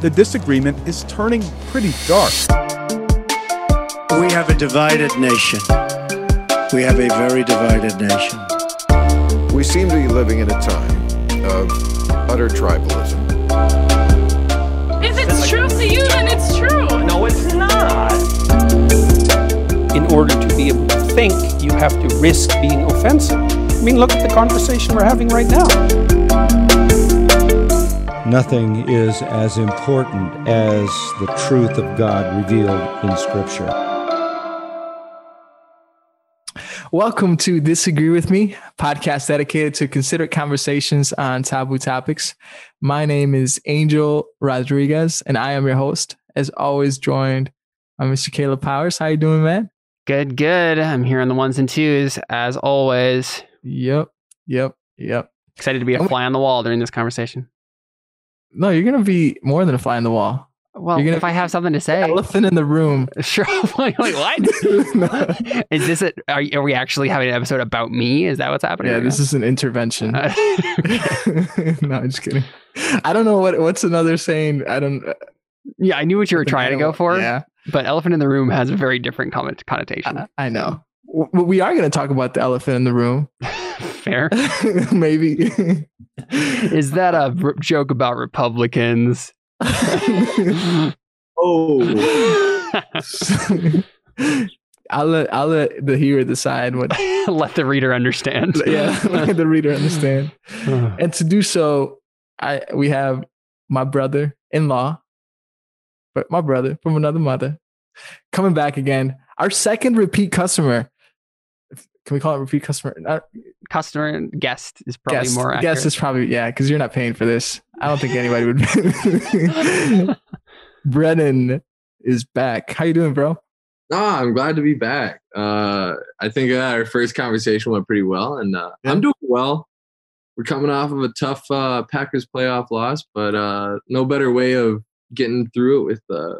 the disagreement is turning pretty dark. We have a divided nation. We have a very divided nation. We seem to be living in a time of utter tribalism. If it's true to you, then it's true. No, it's not. In order to be able to think, you have to risk being offensive. I mean, look at the conversation we're having right now. Nothing is as important as the truth of God revealed in Scripture. Welcome to Disagree with Me, podcast dedicated to considerate conversations on taboo topics. My name is Angel Rodriguez, and I am your host. As always, joined by Mr. Caleb Powers. How you doing, man? Good, good. I'm here on the ones and twos as always. Yep, yep, yep. Excited to be a fly on the wall during this conversation. No, you're gonna be more than a fly on the wall. Well, if I have something to say, Elephant in the room. sure. Wait, wait, what? is this? A, are, are we actually having an episode about me? Is that what's happening? Yeah, right this now? is an intervention. Uh, no, I'm just kidding. I don't know what what's another saying. I don't. yeah, I knew what you were trying to go for, Yeah, but elephant in the room has a very different comment connotation. I, I know. We are going to talk about the elephant in the room. Fair. Maybe. Is that a r- joke about Republicans? Oh, I'll let I'll let the hearer decide what. Let the reader understand. Yeah, let the reader understand. And to do so, I we have my brother-in-law, but my brother from another mother, coming back again. Our second repeat customer. Can we call it repeat customer? Not Customer and guest is probably guest. more accurate. Guest is probably yeah, because you're not paying for this. I don't think anybody would. Brennan is back. How you doing, bro? Ah, I'm glad to be back. Uh, I think uh, our first conversation went pretty well, and uh, Yeah. I'm doing well. We're coming off of a tough uh, Packers playoff loss, but uh, no better way of getting through it with uh,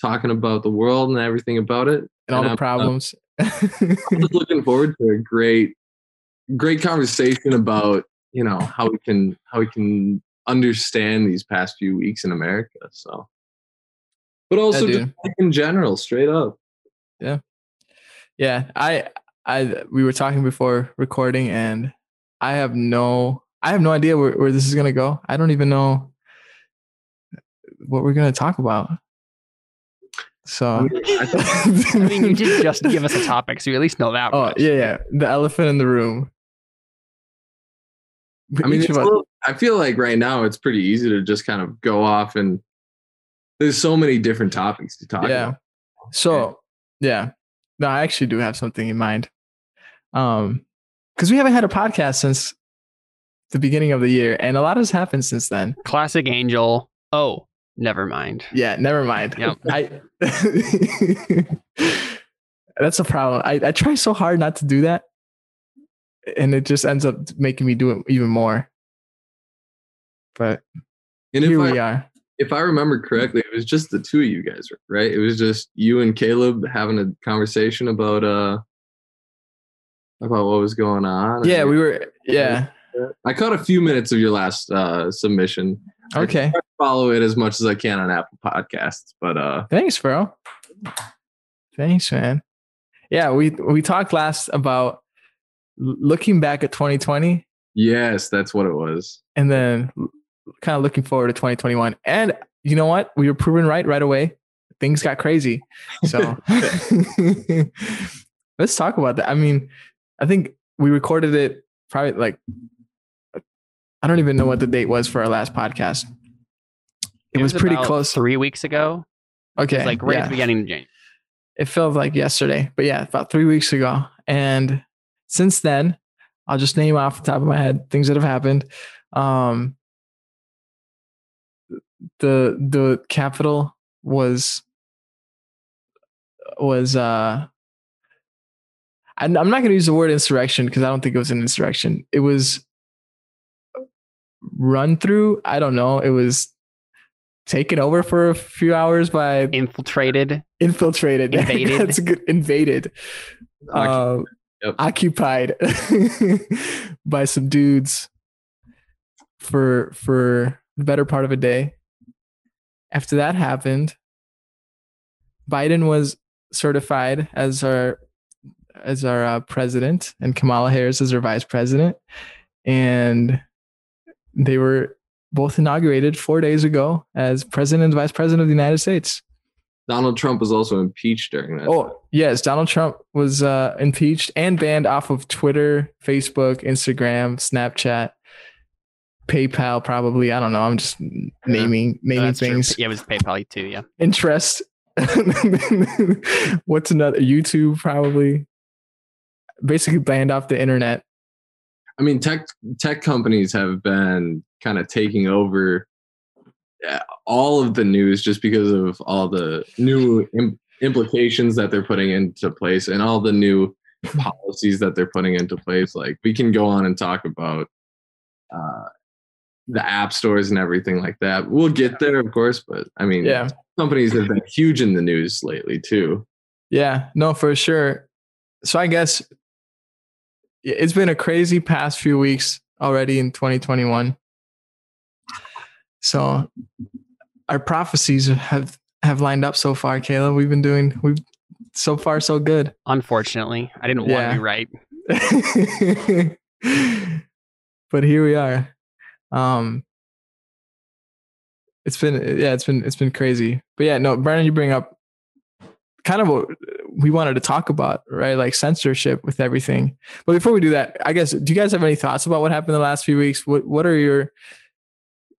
talking about the world and everything about it. And all the I'm, uh, problems. I'm just looking forward to a great, great conversation about you know how we can how we can understand these past few weeks in America. So, but also just like, in general, straight up. Yeah, yeah, I I we were talking before recording and I have no I have no idea where, where this is gonna go. I don't even know what we're gonna talk about. So I mean, you did just give us a topic, so you at least know that. Oh much. yeah, yeah. The elephant in the room. I mean, Each it's of a us- little- I feel like right now it's pretty easy to just kind of go off and there's so many different topics to talk yeah. about. So yeah. No, I actually do have something in mind. Um, because we haven't had a podcast since the beginning of the year, and a lot has happened since then. Classic Angel. Oh, never mind. Yeah, never mind. Yep. I that's a problem. I, I try so hard not to do that. And it just ends up making me do it even more. But And here if we I, are. if I remember correctly, it was just the two of you guys, right? It was just you and Caleb having a conversation about uh about what was going on. Yeah, we were yeah. I caught a few minutes of your last uh submission. Okay. try to follow it as much as I can on Apple Podcasts, but uh Thanks, bro. Thanks, man. Yeah, we we talked last about looking back at 2020 yes, that's what it was. and then kind of looking forward to 2021. And you know what? We were proven right right away. Things got crazy. So let's talk about that. I mean, I think we recorded it probably like I don't even know what the date was for our last podcast. It, was, pretty about close. Three weeks ago. It Okay. was like right yeah. at the beginning of January. it felt like yesterday, but yeah, about three weeks ago. And since then, I'll just name off the top of my head things that have happened. Um, the the capital was was uh I'm I'm not going to use the word insurrection because I don't think it was an insurrection. It was run through. I don't know. It was taken over for a few hours by Infiltrated. infiltrated. Invaded. That's good invaded. Uh, Yep. Occupied by some dudes for for the better part of a day. after that happened, Biden was certified as our as our uh, president, and Kamala Harris as our vice president, and they were both inaugurated four days ago as president and vice president of the United States. Donald Trump was also impeached during that. Oh, yes. Donald Trump was uh, impeached and banned off of Twitter, Facebook, Instagram, Snapchat, PayPal, probably. I don't know. I'm just naming naming That's true. things. Yeah, it was PayPal too. Yeah. Interest. What's another? YouTube, probably. Basically banned off the internet. I mean, tech tech companies have been kind of taking over uh, all of the news just because of all the new Im- implications that they're putting into place and all the new policies that they're putting into place. Like we can go on and talk about uh, the app stores and everything like that. We'll get there, of course, but I mean, Yeah. companies have been huge in the news lately too. Yeah, no, for sure. So I guess it's been a crazy past few weeks already in 2021. So our prophecies have have lined up so far, Caleb. We've been doing we've so far so good. Unfortunately, I didn't want Yeah. to be right. but here we are. Um it's been yeah, it's been it's been crazy. But yeah, no, Brennan, you bring up kind of what we wanted to talk about, right? Like censorship with everything. But before we do that, I guess do you guys have any thoughts about what happened the last few weeks? What what are your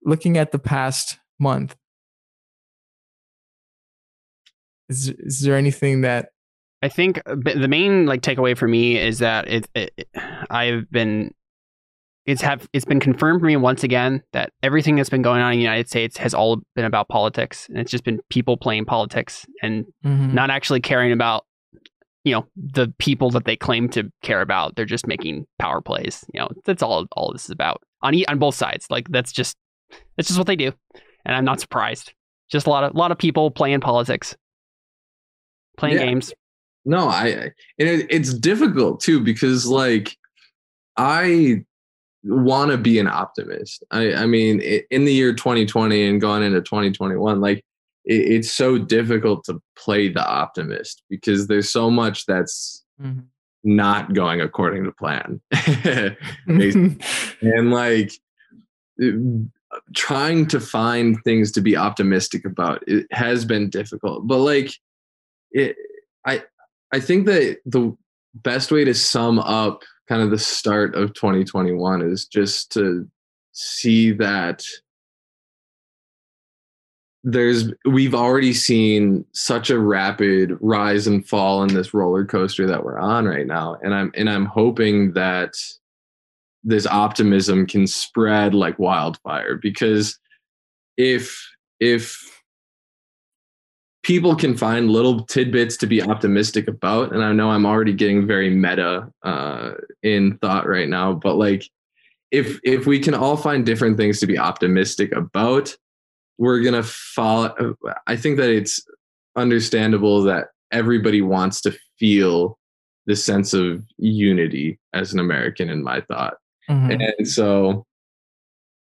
looking at the past month? Is is there anything that I think uh, the main like takeaway for me is that it, it, I've been it's have it's been confirmed for me once again that everything that's been going on in the United States has all been about politics and it's just been people playing politics and Mhm. not actually caring about you know the people that they claim to care about they're just making power plays you know that's all all this is about on on both sides like that's just that's just what they do and I'm not surprised just a lot of a lot of people playing politics playing Yeah. games No, I I- and it, it's difficult too because like I want to be an optimist. I I mean i- in the year 2020 and going into 2021 like it, it's so difficult to play the optimist because there's so much that's Mhm. not going according to plan. And like it- trying to find things to be optimistic about it has been difficult. But like it i i think that the best way to sum up kind of the start of 2021 is just to see that there's we've already seen such a rapid rise and fall in this roller coaster that we're on right now. And i'm and i'm hoping that this optimism can spread like wildfire because if if people can find little tidbits to be optimistic about and i know i'm already getting very meta uh, in thought right now but like if if we can all find different things to be optimistic about we're gonna follow i think that it's understandable that everybody wants to feel this sense of unity as an american in my thought Mhm. and so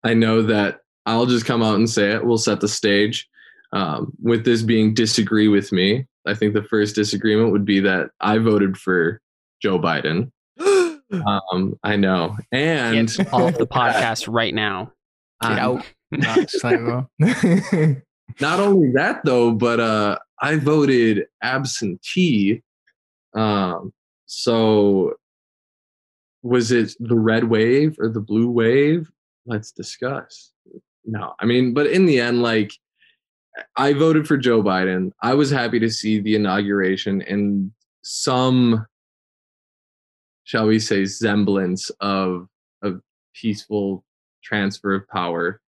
I know that I'll just come out and say it. We'll set the stage. Um, with this being disagree with me, I think the first disagreement would be that I voted for Joe Biden. Um, I know. And Get off the podcast right now. Get um, out. No, just like, well. not only that though, but uh, I voted absentee. Um, so was it the red wave or the blue wave? Let's discuss. No, I mean, but in the end, like I voted for Joe Biden. I was happy to see the inauguration and some, shall we say, semblance of of peaceful transfer of power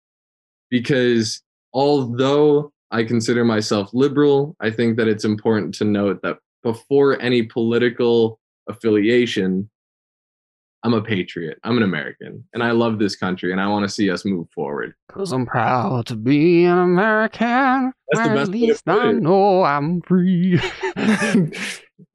because although I consider myself liberal, I think that it's important to note that before any political affiliation, I'm a patriot. I'm an American, and I love this country, and I want to see us move forward. Cause I'm proud to be an American. That's the best at way to least put I know I'm free. get,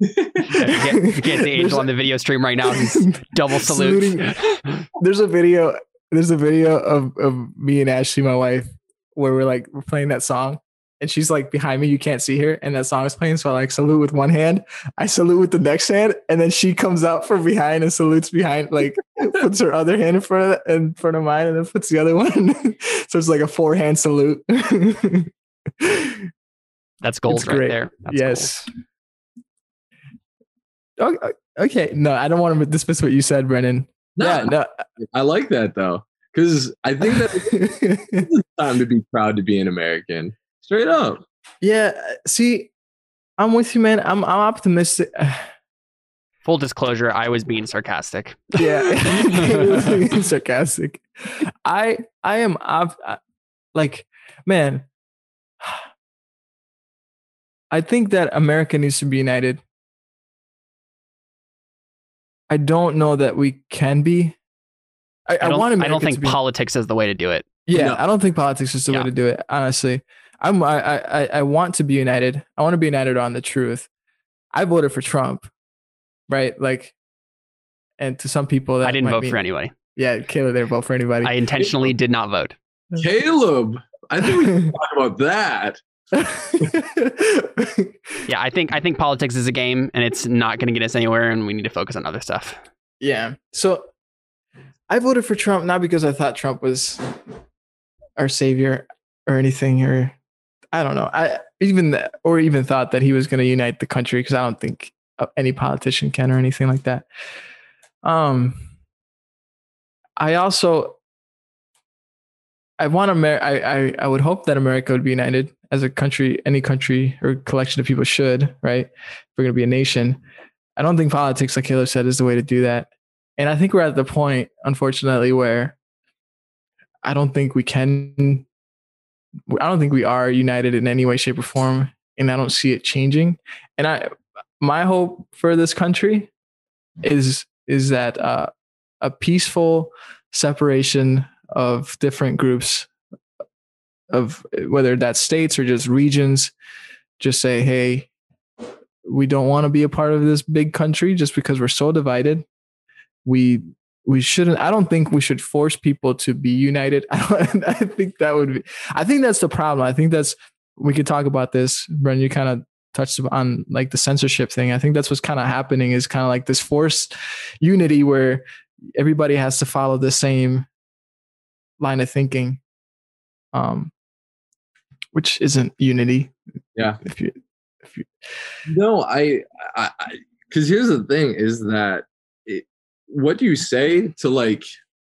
can't, you can't see Angel There's on the video stream right now. He's double salute. Saluting. there's a video there's a video of, of me and ashley my wife where we're like we're playing that song and she's like behind me. You can't see her, and that song is playing. So I like salute with one hand. I salute with the next hand, and then she comes out from behind and salutes behind, like puts her other hand in front of in front of mine, and then puts the other one. so it's like a four hand salute. That's gold It's right great. there. That's yes. Okay, okay. No, I don't want to dismiss what you said, Brennan. No, yeah, no. I like that though, because I think that it's time to be proud to be an American. Straight up. yeah. See, I'm with you, man. I'm I'm optimistic. Full disclosure, I was being sarcastic. Yeah, being sarcastic. I I am op- I- like, man. I think that America needs to be united. I don't know that we can be. I, I I, don't, I don't think be, politics is the way to do it. Yeah, No. I don't think politics is the Yeah. way to do it. Honestly, I'm. I, I I- I want to be united. I want to be united on the truth. I voted for Trump, right? Like, and to some people that I didn't might vote mean- for anybody. Yeah, Caleb didn't vote for anybody. I intentionally did not vote. Caleb, I think we can talk about that. Yeah, I think I think politics is a game and it's not going to get us anywhere, and we need to focus on other stuff. yeah. So I voted for Trump not because I thought Trump was our savior or anything, or I don't know. I even or even thought that he was going to unite the country because I don't think any politician can or anything like that. Um, I also I want Amer- I, I I would hope that America would be united as a country, any country or collection of people should, right? If we're gonna be a nation. I don't think politics, like Caleb said, is the way to do that. And I think we're at the point, unfortunately, where I don't think we can I don't think we are united in any way, shape, or form. And I don't see it changing. And I my hope for this country is is that uh, a peaceful separation of different groups of whether that's states or just regions just say hey we don't want to be a part of this big country just because we're so divided we we shouldn't i don't think we should force people to be united. I, don't, I think that would be i think that's the problem. I think that's we could talk about this. Bren you kind of touched on like the censorship thing. I think that's what's kind of happening is kind of like this forced unity where everybody has to follow the same line of thinking um which isn't unity. Yeah. if you if you No, I, I, because here's the thing: is that it, what do you say to like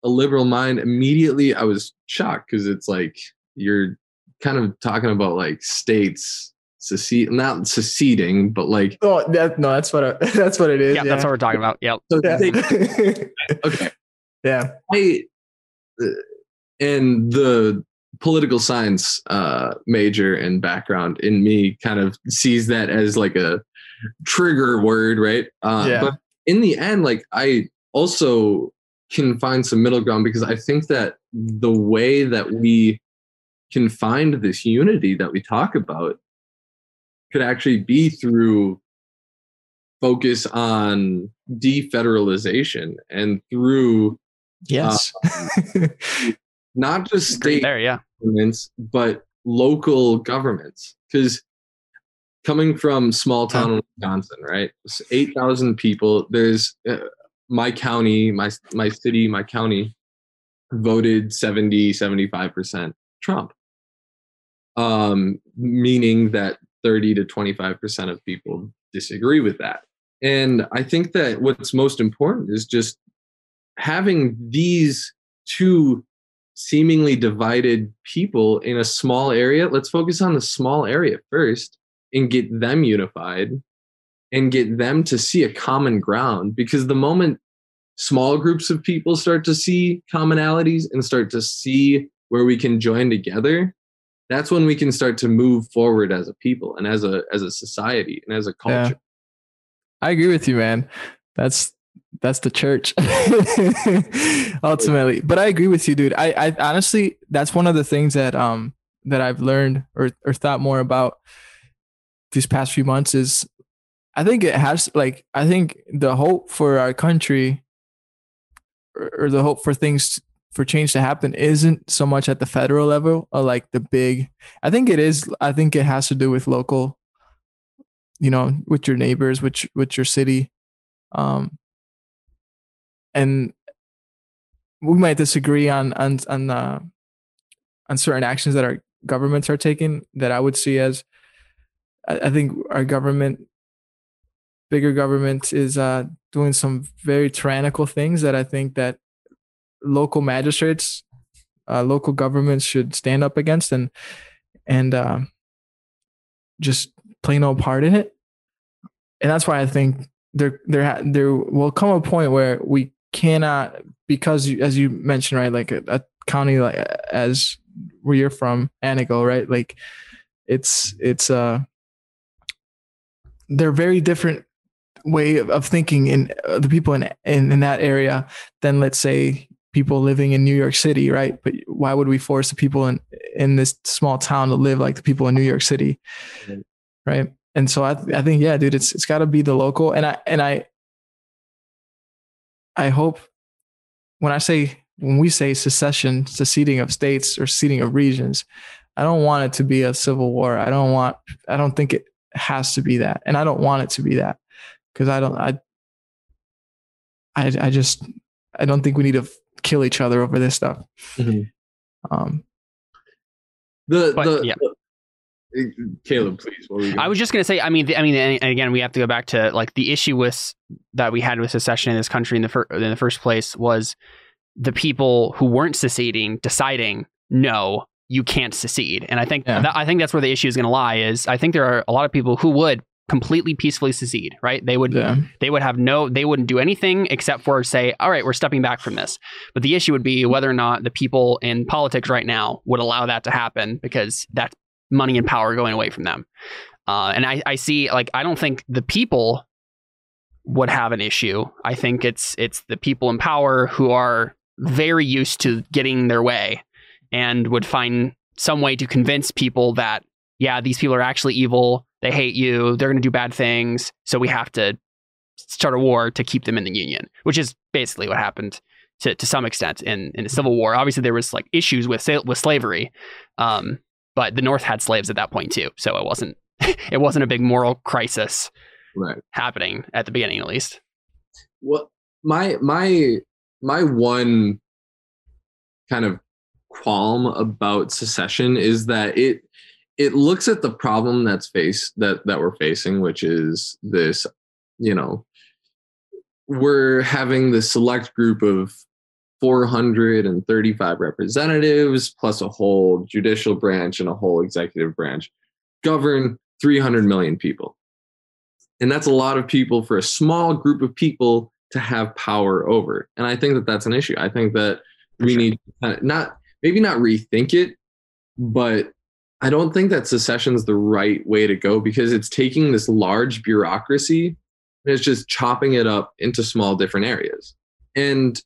a liberal mind immediately? I was shocked because it's like you're kind of talking about like states secede, not seceding, but like oh that no that's what I, that's what it is Yeah, that's what we're talking about. Yep. so yeah. they, okay. yeah I uh, and the political science uh, major and background in me kind of sees that as like a trigger word, right? Uh, Yeah. But in the end, like I also can find some middle ground because I think that the way that we can find this unity that we talk about could actually be through focus on defederalization and through yes not just state there. Yeah. governments, but local governments. Because coming from small town in Wisconsin, right? It's 8,000 people. There's uh, my county, my, my city, my county voted 70, 75% Trump. Um, meaning that 30 to 25% of people disagree with that. And I think that what's most important is just having these two seemingly divided people in a small area. Let's focus on the small area first and get them unified and get them to see a common ground. Because the moment small groups of people start to see commonalities and start to see where we can join together, that's when we can start to move forward as a people and as a as a society and as a culture. Yeah. I agree with you, man. That's that's the church ultimately. But I agree with you, dude. I, I honestly that's one of the things that um that I've learned or or thought more about these past few months is I think it has like I think the hope for our country or, the hope for things for change to happen isn't so much at the federal level or like the big i think it is i think it has to do with local you know with your neighbors with with your city um and we might disagree on on on uh, on certain actions that our governments are taking that i would see as I think our government bigger government is uh doing some very tyrannical things that i think that local magistrates, uh, local governments should stand up against and and uh, just play no part in it. And that's why I think there there there will come a point where we cannot because you, as you mentioned right like a, a county like as where you're from Antigo right like it's it's uh they're very different way of, of thinking in uh, the people in, in in that area than let's say people living in New York City, right? But why would we force the people in in this small town to live like the people in New York City, right? And so I I think yeah, dude, it's it's got to be the local, and I and I I hope when I say when we say secession, seceding of states or seceding of regions, I don't want it to be a civil war. I don't want I don't think it has to be that, and I don't want it to be that because I don't I I I just I don't think we need to kill each other over this stuff. Mm-hmm. Um, the But, the, yeah. the- Caleb, please. What were you I was just going to say, I mean, the, I mean, and and again, we have to go back to like the issue with that we had with secession in this country in the fir- in the first place was the people who weren't seceding deciding no, you can't secede, and I think Yeah. that, I think that's where the issue is going to lie. Is I think there are a lot of people who would completely peacefully secede, right? They would yeah, they would have no they wouldn't do anything except for say all right we're stepping back from this. But the issue would be whether or not the people in politics right now would allow that to happen because that's money and power going away from them. Uh, and I, I see like i don't think the people would have an issue. I think it's it's the people in power who are very used to getting their way and would find some way to convince people that yeah these people are actually evil they hate you they're going to do bad things so we have to start a war to keep them in the union, which is basically what happened to, to some extent in, in the Civil War. Obviously, there was like issues with with slavery, um, but the North had slaves at that point too, so it wasn't it wasn't a big moral crisis right. happening at the beginning, at least. Well, my my my one kind of qualm about secession is that it it looks at the problem that's face that that we're facing, which is this, you know, we're having this select group of 435 representatives plus a whole judicial branch and a whole executive branch govern 300 million people. And that's a lot of people for a small group of people to have power over. And I think that that's an issue. I think that we sure. need to kind of not maybe not rethink it, but I don't think that secession is the right way to go because it's taking this large bureaucracy and it's just chopping it up into small different areas. And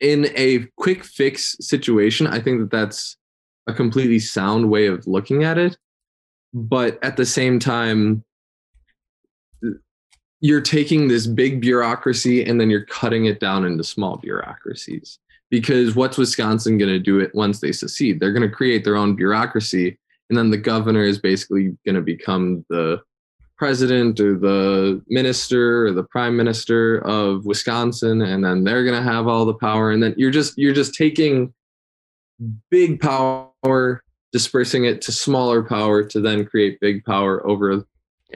in a quick fix situation, I think that that's a completely sound way of looking at it. But at the same time, you're taking this big bureaucracy and then you're cutting it down into small bureaucracies. Because what's Wisconsin going to do it once they secede? They're going to create their own bureaucracy, and then the governor is basically going to become the president or the minister or the prime minister of Wisconsin, and then they're going to have all the power. And then you're just you're just taking big power, dispersing it to smaller power to then create big power over an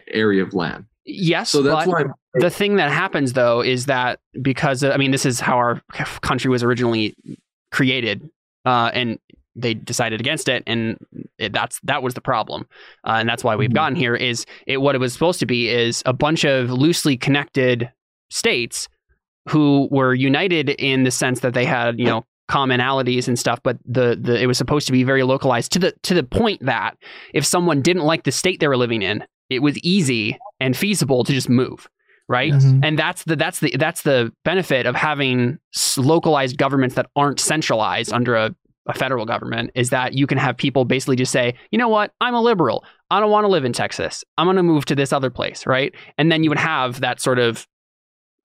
area of land. Yes, So that's but why the thing that happens though is that because I mean this is how our country was originally created, uh, and they decided against it, and it, that's that was the problem, uh, and that's why we've Mhm. gotten here. Is it what it was supposed to be? Is a bunch of loosely connected states who were united in the sense that they had you know commonalities and stuff, but the the it was supposed to be very localized to the to the point that if someone didn't like the state they were living in, it was easy and feasible to just move right Mhm. and that's the that's the that's the benefit of having localized governments that aren't centralized under a, a federal government is that you can have people basically just say you know what i'm a liberal i don't want to live in texas i'm going to move to this other place right and then you would have that sort of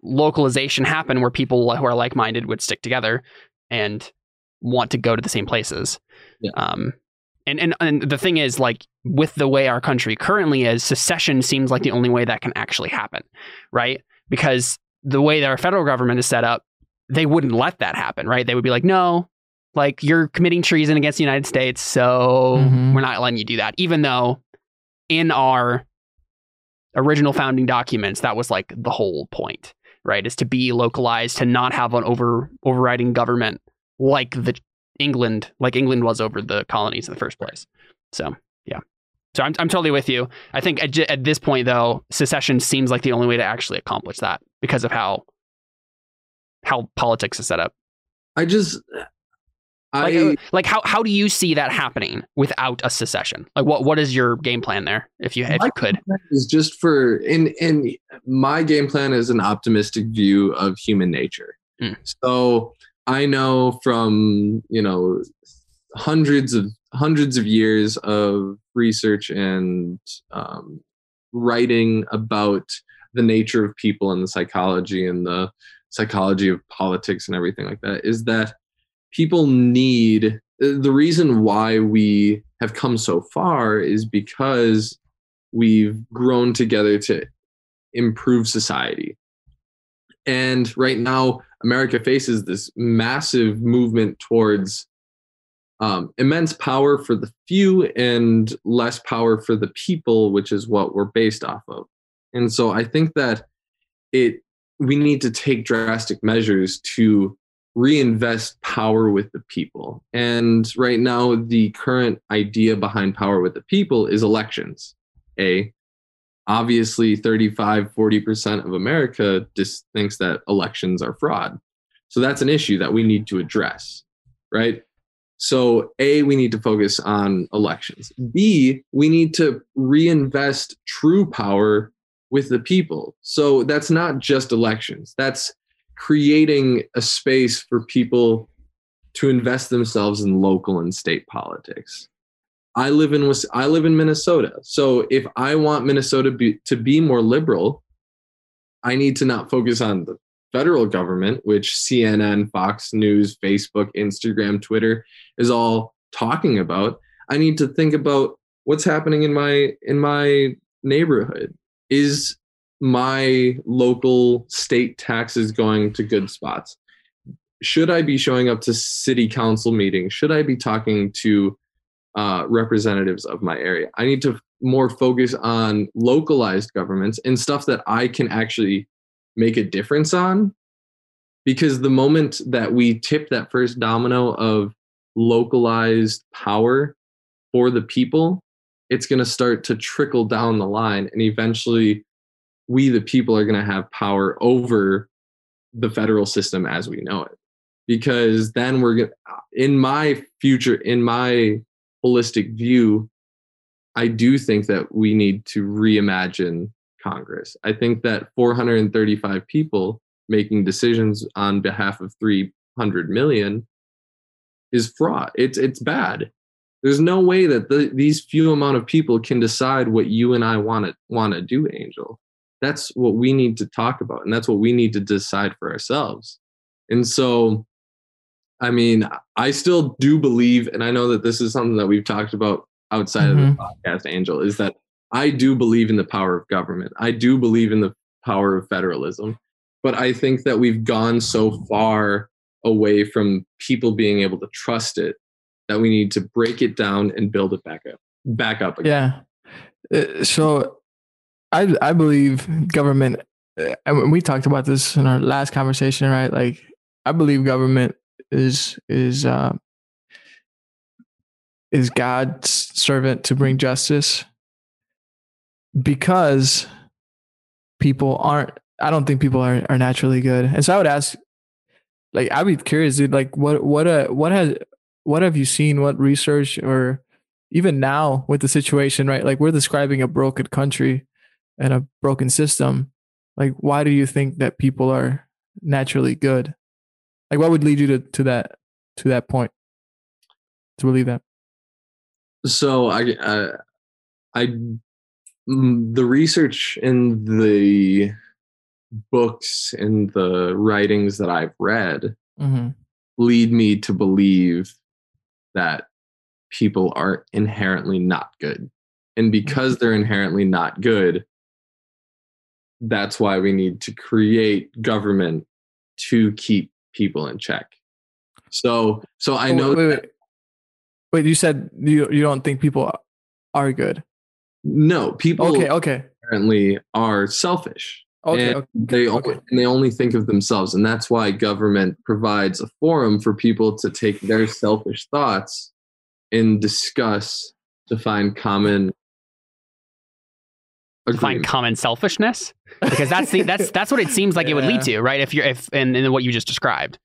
localization happen where people who are like-minded would stick together and want to go to the same places. Yeah. Um, and, and and the thing is, like with the way our country currently is, secession seems like the only way that can actually happen, right? Because the way that our federal government is set up, they wouldn't let that happen, right? They would be like, no, like you're committing treason against the United States, so Mhm. we're not letting you do that. Even though in our original founding documents, that was like the whole point, right? Is to be localized, to not have an over overriding government like the England, like England was over the colonies in the first place. So yeah. So I'm I'm totally with you. I think at, at this point though, secession seems like the only way to actually accomplish that because of how how politics is set up. I just, Like, I uh, like how how do you see that happening without a secession? Like what what is your game plan there if you if you could? is just for in in my game plan is an optimistic view of human nature. Mm. So I know from you know hundreds of hundreds of years of research and um, writing about the nature of people and the psychology and the psychology of politics and everything like that is that people need the reason why we have come so far is because we've grown together to improve society. And right now, America faces this massive movement towards um, immense power for the few and less power for the people, which is what we're based off of. And so I think that it we need to take drastic measures to reinvest power with the people. And right now, the current idea behind power with the people is elections. A, obviously, 35, 40% of America just thinks that elections are fraud. So that's an issue that we need to address, right? So, A, we need to focus on elections. B, we need to reinvest true power with the people. So that's not just elections, that's creating a space for people to invest themselves in local and state politics. I live in I live in Minnesota. So if I want Minnesota be, to be more liberal, I need to not focus on the federal government, which CNN, Fox News, Facebook, Instagram, Twitter is all talking about. I need to think about what's happening in my in my neighborhood. Is my local state taxes going to good spots? Should I be showing up to city council meetings? Should I be talking to uh, representatives of my area? I need to more focus on localized governments and stuff that I can actually make a difference on. Because the moment that we tip that first domino of localized power for the people, it's going to start to trickle down the line. And eventually, we, the people, are going to have power over the federal system as we know it. Because then we're going to, in my future, in my holistic view, I do think that we need to reimagine Congress. I think that 435 people making decisions on behalf of 300 million is fraud. It's it's bad. There's no way that the, these few amount of people can decide what you and I want to want to do, Angel. That's what we need to talk about, and that's what we need to decide for ourselves. And so, I mean, I still do believe, and I know that this is something that we've talked about outside of Mhm. the podcast, Angel, is that I do believe in the power of government. I do believe in the power of federalism. But I think that we've gone so far away from people being able to trust it that we need to break it down and build it back up. Back up again. Yeah. Uh, So I I believe government uh, and we talked about this in our last conversation, right? Like I believe government is is uh is God's servant to bring justice because people aren't I don't think people are, are naturally good. And so I would ask like I'd be curious, dude, like what what uh what has what have you seen, what research or even now with the situation, right? Like we're describing a broken country and a broken system. Like why do you think that people are naturally good? Like what would lead you to, to that to that point? To believe that? So I, uh, I, mm, the research and the books and the writings that I've read Mm-hmm. lead me to believe that people are inherently not good. And because they're inherently not good, that's why we need to create government to keep people in check. So so I know Wait, wait, wait. You said you you don't think people are good. no people Okay, okay, Apparently, are selfish. okay. and okay. they okay. only, and they only think of themselves and that's why government provides a forum for people to take their selfish thoughts and discuss to find common find agreement. common selfishness because that's the that's that's what it seems like it would lead to right if you're if and, and what you just described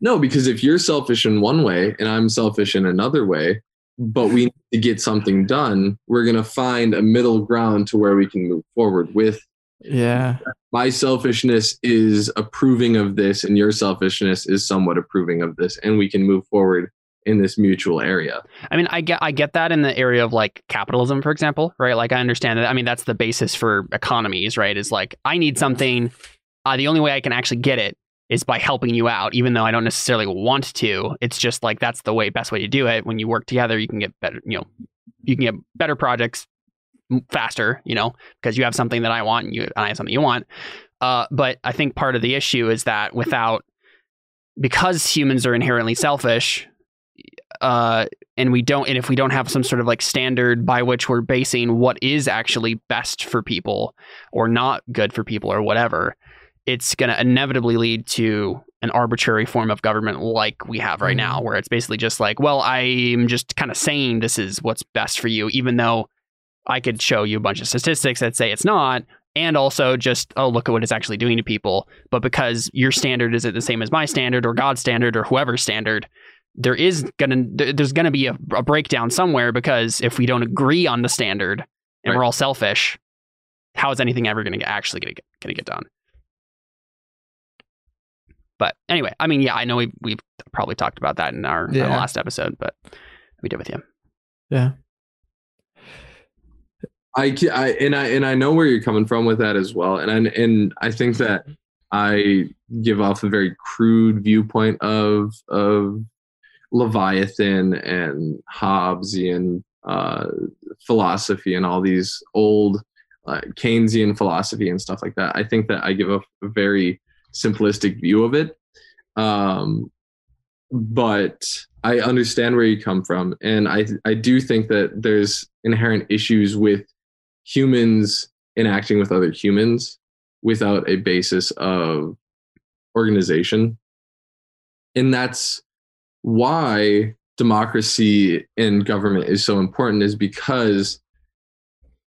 no because if you're selfish in one way and i'm selfish in another way but we need to get something done we're going to find a middle ground to where we can move forward with Yeah. my selfishness is approving of this and your selfishness is somewhat approving of this and we can move forward in this mutual area I mean, I get I get that in the area of like capitalism, for example, right? Like I understand that. I mean, that's the basis for economies, right? Is like I need something. Uh, the only way I can actually get it is by helping you out, even though I don't necessarily want to. It's just like that's the way best way to do it. When you work together, you can get better. You know, you can get better projects faster. You know, because you have something that I want, and you and I have something you want. Uh, but I think part of the issue is that without because humans are inherently selfish uh, and we don't and if we don't have some sort of like standard by which we're basing what is actually best for people or not good for people or whatever it's going to inevitably lead to an arbitrary form of government like we have right now where it's basically just like well i'm just kind of saying this is what's best for you even though i could show you a bunch of statistics that say it's not and also just oh look at what it's actually doing to people but because your standard isn't the same as my standard or god's standard or whoever's standard there is gonna there's gonna be a, a breakdown somewhere because if we don't agree on the standard and we're all selfish, how is anything ever gonna get, actually gonna get, gonna get done? But anyway, I mean, yeah, I know we've we've probably talked about that in our, in our last episode, but we did with you. Yeah. I, I and I and I know where you're coming from with that as well, and I, and I think that I give off a very crude viewpoint of of Leviathan and Hobbesian uh, philosophy and all these old uh, Keynesian philosophy and stuff like that. I think that I give a, very simplistic view of it, um, but I understand where you come from, and I I do think that there's inherent issues with humans interacting with other humans without a basis of organization. And that's why democracy and government is so important is because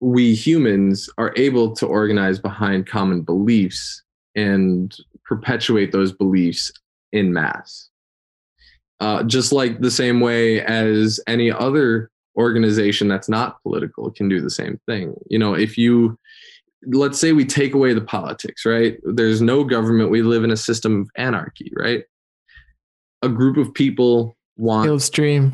we humans are able to organize behind common beliefs and perpetuate those beliefs in mass. Uh, just like the same way as any other organization that's not political can do the same thing. You know, if you let's say we take away the politics, right? There's no government. We live in a system of anarchy, right? A group of people want Field stream.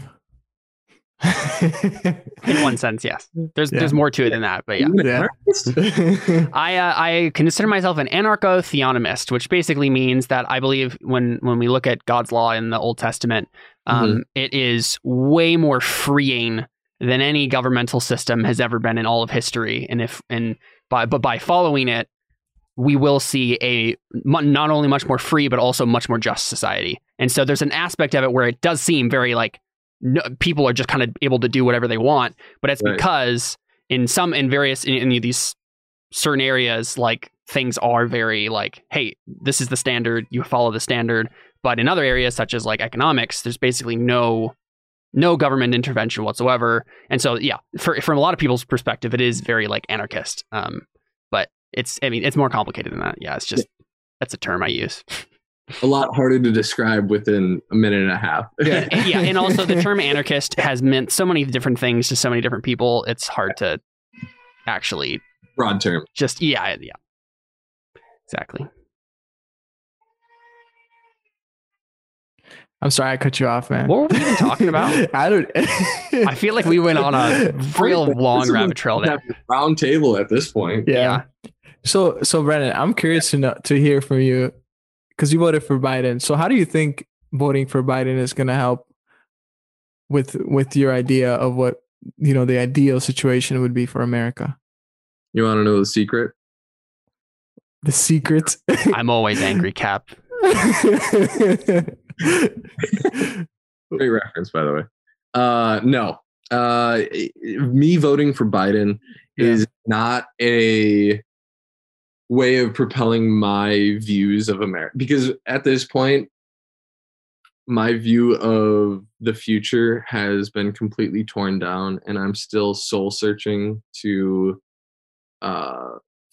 In one sense, yes. There's Yeah. there's more to it than that, but yeah. Yeah. I uh, I consider myself an anarcho theonomist, which basically means that I believe when when we look at God's law in the Old Testament, um, it is way more freeing than any governmental system has ever been in all of history. And if and by but by following it, we will see a not only much more free but also much more just society. And so there's an aspect of it where it does seem very like no, people are just kind of able to do whatever they want, but it's Right. because in some in various in, in these certain areas like things are very like hey this is the standard you follow the standard but in other areas such as like economics there's basically no no government intervention whatsoever and so yeah for, from a lot of people's perspective it is very like anarchist um but it's i mean it's more complicated than that yeah it's just that's a term i use a lot harder to describe within a minute and a half. Yeah. And- yeah and also the term anarchist has meant so many different things to so many different people it's hard to actually Broad term. just yeah yeah exactly I'm sorry I cut you off, man. what were we even talking about I don't. I feel like we went on a real long rabbit trail there. Round table at this point. yeah. So, so Brennan, I'm curious to know to hear from you because you voted for Biden. So, how do you think voting for Biden is going to help with with your idea of what you know the ideal situation would be for America. You want to know the secret? The secret. I'm always angry, Cap. Great reference, by the way. Uh, no, uh, me voting for Biden is not a way of propelling my views of America because at this point, my view of the future has been completely torn down, and I'm still soul searching to uh,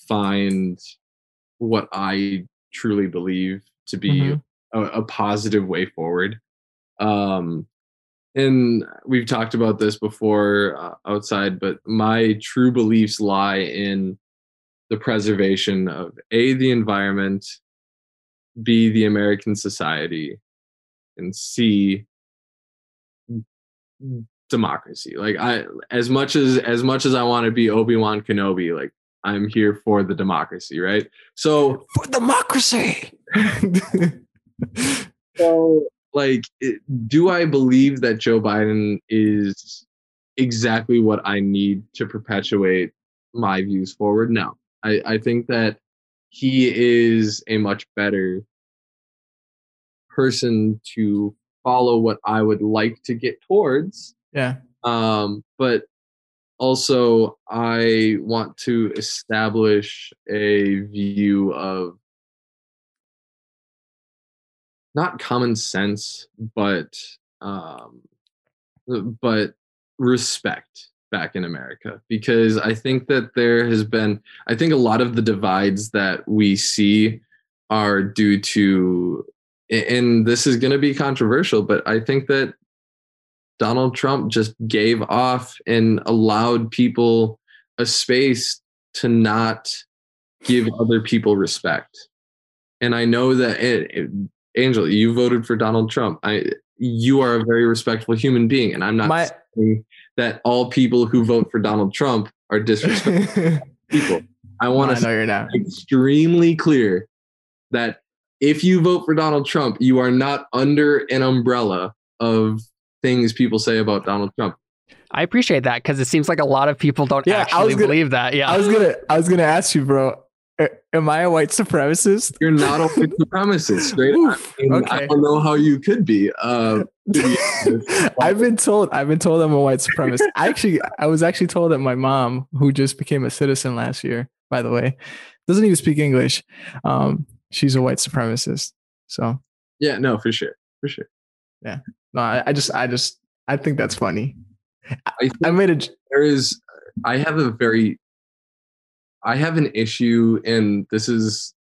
find what I truly believe to be Mhm. a, a positive way forward. Um, and we've talked about this before uh, outside, but my true beliefs lie in the preservation of a the environment, b the American society, and c democracy. Like I, as much as as much as I want to be Obi Wan Kenobi, like I'm here for the democracy, right? So for democracy. so like it, do i believe that joe biden is exactly what i need to perpetuate my views forward no i, I think that he is a much better person to follow what i would like to get towards yeah. um, but also i want to establish a view of not common sense but um, but respect back in america because i think that there has been i think a lot of the divides that we see are due to and this is going to be controversial but i think that Donald Trump just gave off and allowed people a space to not give other people respect. And I know that it, it- Angel, you voted for Donald Trump. I you are a very respectful human being, and I'm not My- saying that all people who vote for Donald Trump are disrespectful people. I want to know you're extremely clear that if you vote for Donald Trump, you are not under an umbrella of things people say about Donald Trump. I appreciate that because it seems like a lot of people don't Yeah, I actually was gonna- believe that. Yeah. I was gonna I was gonna ask you, bro. Am I a white supremacist? You're not a white supremacist, straight up. Oof, I, don't know how you could be. Uh. I've been told I've been told I'm a white supremacist. I actually I was actually told that my mom, who just became a citizen last year, by the way, doesn't even speak English. Um, she's a white supremacist. So yeah, no, for sure, for sure. Yeah. No, I, I just I just I think that's funny. I think I made a there is i have a very i have an issue and this is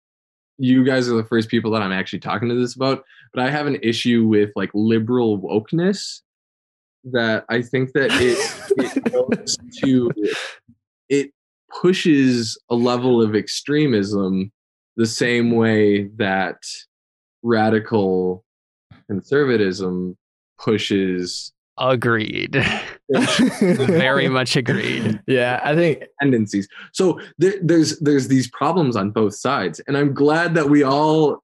you guys are the first people that i'm actually talking to this about but i have an issue with like liberal wokeness that i think that it, it goes to it pushes a level of extremism the same way that radical conservatism pushes agreed. Very much agreed. yeah, I think tendencies. So there, there's there's these problems on both sides, and I'm glad that we all,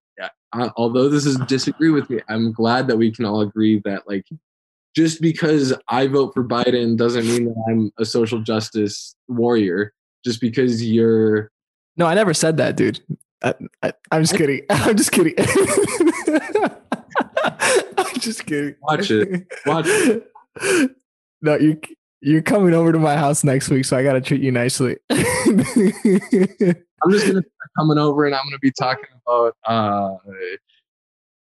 uh, although this is disagree with me, I'm glad that we can all agree that like just because I vote for Biden doesn't mean that I'm a social justice warrior. Just because you're no, I never said that, dude. I, I, I'm just kidding. I'm just kidding. Just kidding. Watch it. Watch it. No, you you're coming over to my house next week, so I gotta treat you nicely. I'm just gonna start coming over and I'm gonna be talking about uh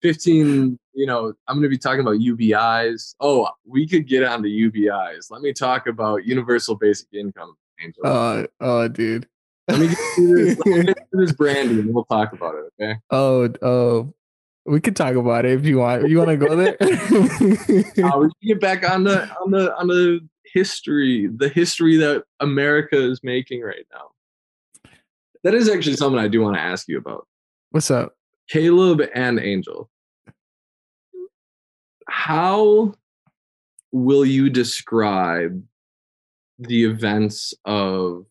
15, you know, I'm gonna be talking about UBIs. Oh, we could get on onto UBIs. Let me talk about universal basic income, Angel. oh, oh, dude. let me get through this, get through this brandy and we'll talk about it, okay? Oh, oh, we could talk about it if you want. You want to go there? Uh, we can get back on the on the on the history, the history that America is making right now. That is actually something I do want to ask you about. What's up? Caleb and Angel. How will you describe the events of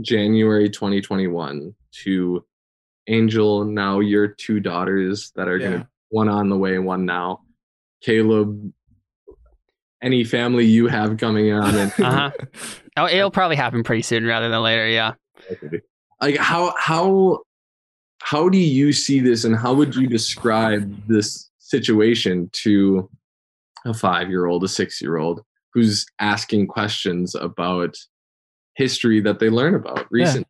January 2021 to Angel, now your two daughters that are gonna one on the way, one now. Caleb, any family you have coming on, and Uh huh. Oh, it'll probably happen pretty soon rather than later. Yeah. like how how how do you see this, and how would you describe this situation to a five year old, a six year old who's asking questions about history that they learn about recently?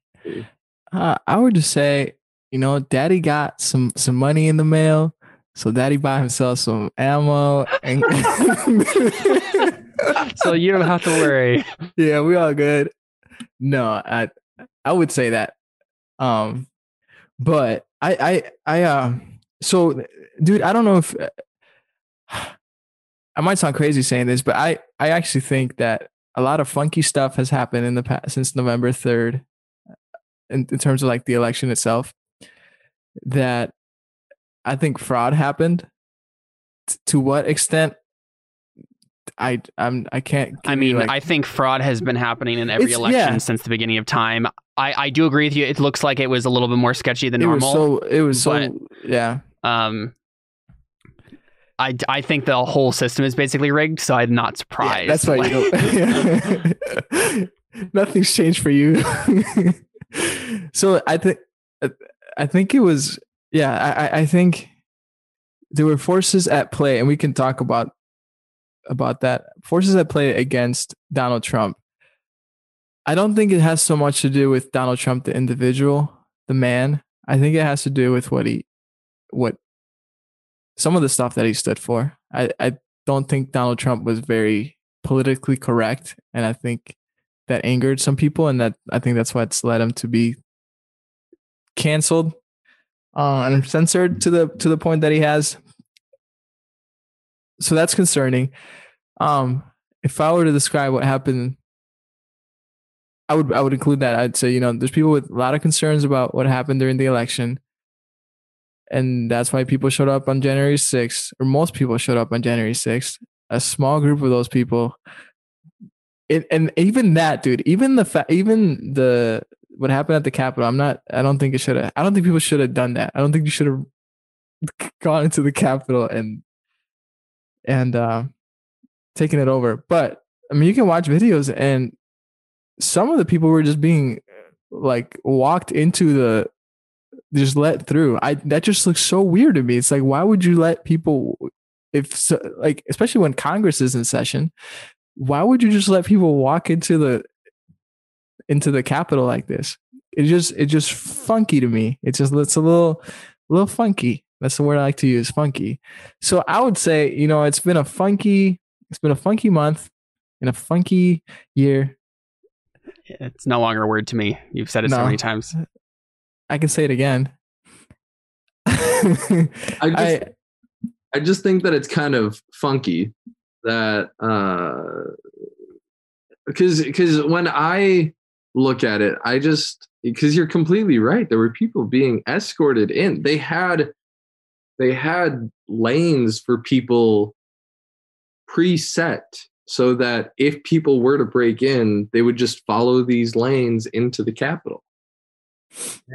Uh, I would just say, you know, daddy got some some money in the mail. So daddy bought himself some ammo and So you don't have to worry. yeah, we all good. No, I I would say that. Um but I I I um so dude, I don't know if I might sound crazy saying this, but I I actually think that a lot of funky stuff has happened in the past since November 3rd in, in terms of like the election itself that I think fraud happened. T- to what extent I I'm I can't I mean, like- I think fraud has been happening in every It's- election yeah. since the beginning of time. I, I do agree with you. It looks like it was a little bit more sketchy than it was normal. so it was so but- yeah. um, I, I think the whole system is basically rigged, so I'm not surprised. Yeah, that's why you don't. Nothing's changed for you. so I think I think it was yeah. I I- think there were forces at play, and we can talk about about that forces at play against Donald Trump. I don't think it has so much to do with Donald Trump, the individual, the man. I think it has to do with what he, what some of the stuff that he stood for. I, I don't think Donald Trump was very politically correct, and I think that angered some people, and that I think that's what's led him to be canceled uh, and censored to the to the point that he has. So that's concerning. Um, if I were to describe what happened, I would I would include that. I'd say you know there's people with a lot of concerns about what happened during the election and that's why people showed up on January 6th, or most people showed up on January 6th. A small group of those people, it, and even that, dude, even the fa- even the what happened at the Capitol, I'm not. I don't think it should have. I don't think people should have done that. I don't think you should have gone into the Capitol and and uh, taken it over. But I mean, you can watch videos, and some of the people were just being like walked into the just let through. I that just looks so weird to me. It's like why would you let people if so, like especially when Congress is in session, why would you just let people walk into the into the Capitol like this? It just it just funky to me. It just it's a little a little funky. That's the word I like to use, funky. So I would say, you know, it's been a funky it's been a funky month and a funky year. It's no longer a word to me. You've said it so many times. I can say it again. I just I, I just think that it's kind of funky that uh because because when I look at it, I just because you're completely right. There were people being escorted in. They had they had lanes for people preset so that if people were to break in, they would just follow these lanes into the Capitol.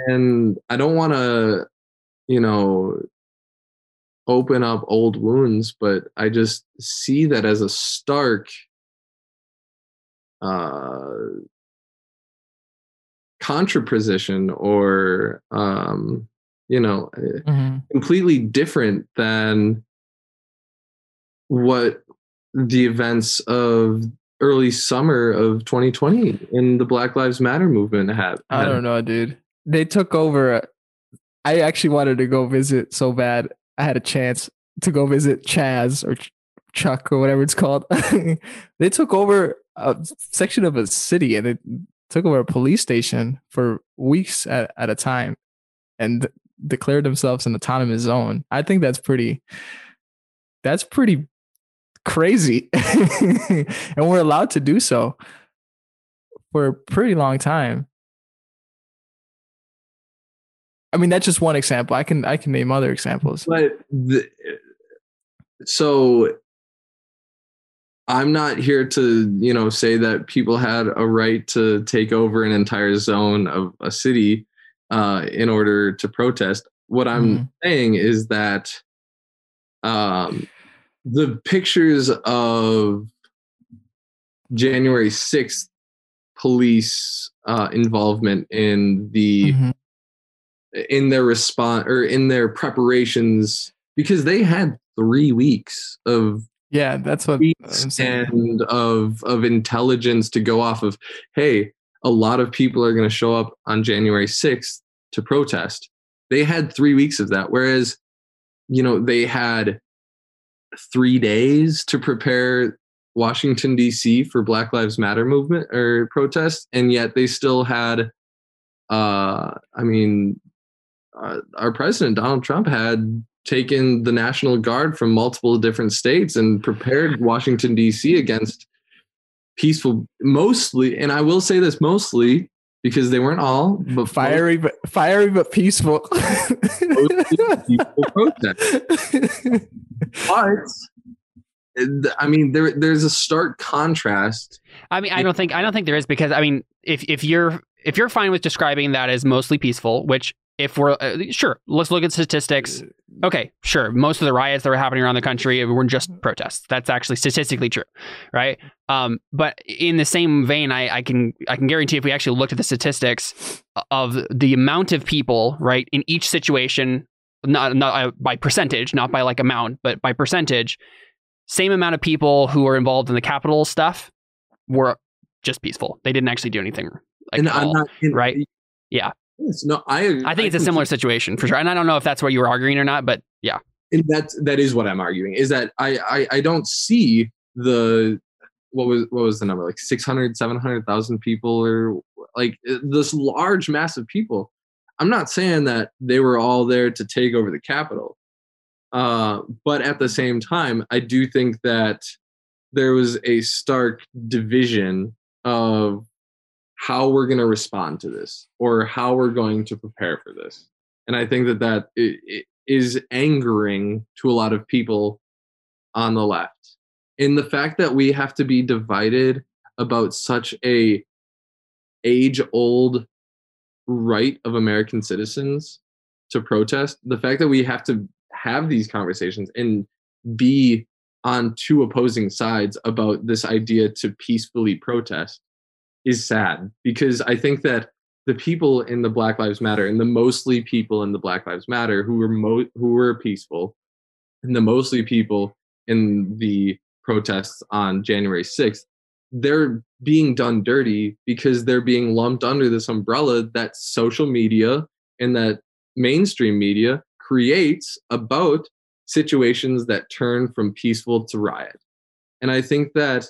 And I don't want to, you know, open up old wounds, but I just see that as a stark uh contraposition or um you know Mhm. completely different than what the events of early summer of 2020 in the Black Lives Matter movement had. I don't know, dude. They took over. I actually wanted to go visit so bad. I had a chance to go visit Chaz or Ch- Chuck or whatever it's called. they took over a section of a city and it took over a police station for weeks at, at a time and declared themselves an autonomous zone. I think that's pretty that's pretty crazy. and we're allowed to do so for a pretty long time. I mean, that's just one example. I can I can name other examples. But the, so I'm not here to, you know, say that people had a right to take over an entire zone of a city uh, in order to protest. What I'm Mhm. saying is that um, the pictures of January 6th police uh, involvement in the Mhm. in their response or in their preparations because they had three weeks of Yeah, that's what I'm saying. and of of intelligence to go off of hey a lot of people are going to show up on january 6th to protest they had three weeks of that whereas you know they had three days to prepare washington d.c for black lives matter movement or protest and yet they still had uh i mean uh, our president donald trump had taken the national guard from multiple different states and prepared washington d.c against peaceful mostly and i will say this mostly because they weren't all but fiery but fiery but peaceful. peaceful protests but i mean there there's a stark contrast I mean, I don't think I don't think there is because I mean, if if you're if you're fine with describing that as mostly peaceful, which if we're uh, sure, let's look at statistics. Okay, sure, most of the riots that were happening around the country weren't just protests. That's actually statistically true, right? Um, but in the same vein, I, I can I can guarantee if we actually looked at the statistics of the amount of people, right, in each situation, not not uh, by percentage, not by like amount, but by percentage, same amount of people who were involved in the Capitol stuff were just peaceful. They didn't actually do anything like and at i'm all, not right? Yeah. Yes, no i I think it's a similar situation for sure. And I don't know if that's what you were arguing or not, but yeah. and that's that is what I'm arguing is that I, I I don't see the what was what was the number like 600 700,000 people or like this large mass of people I'm not saying that they were all there to take over the Capitol uh but at the same time I do think that there was a stark division of how we're going to respond to this or how we're going to prepare for this and I think that that i- i- angering to a lot of people on the left. In the fact that we have to be divided about such a age old right of American citizens to protest, the fact that we have to have these conversations and be on two opposing sides about this idea to peacefully protest is sad because I think that the people in the Black Lives Matter and the mostly people in the Black Lives Matter who were mo- who were peaceful and the mostly people in the protests on January 6th they're being done dirty because they're being lumped under this umbrella that social media and that mainstream media creates about situations that turn from peaceful to riot. And I think that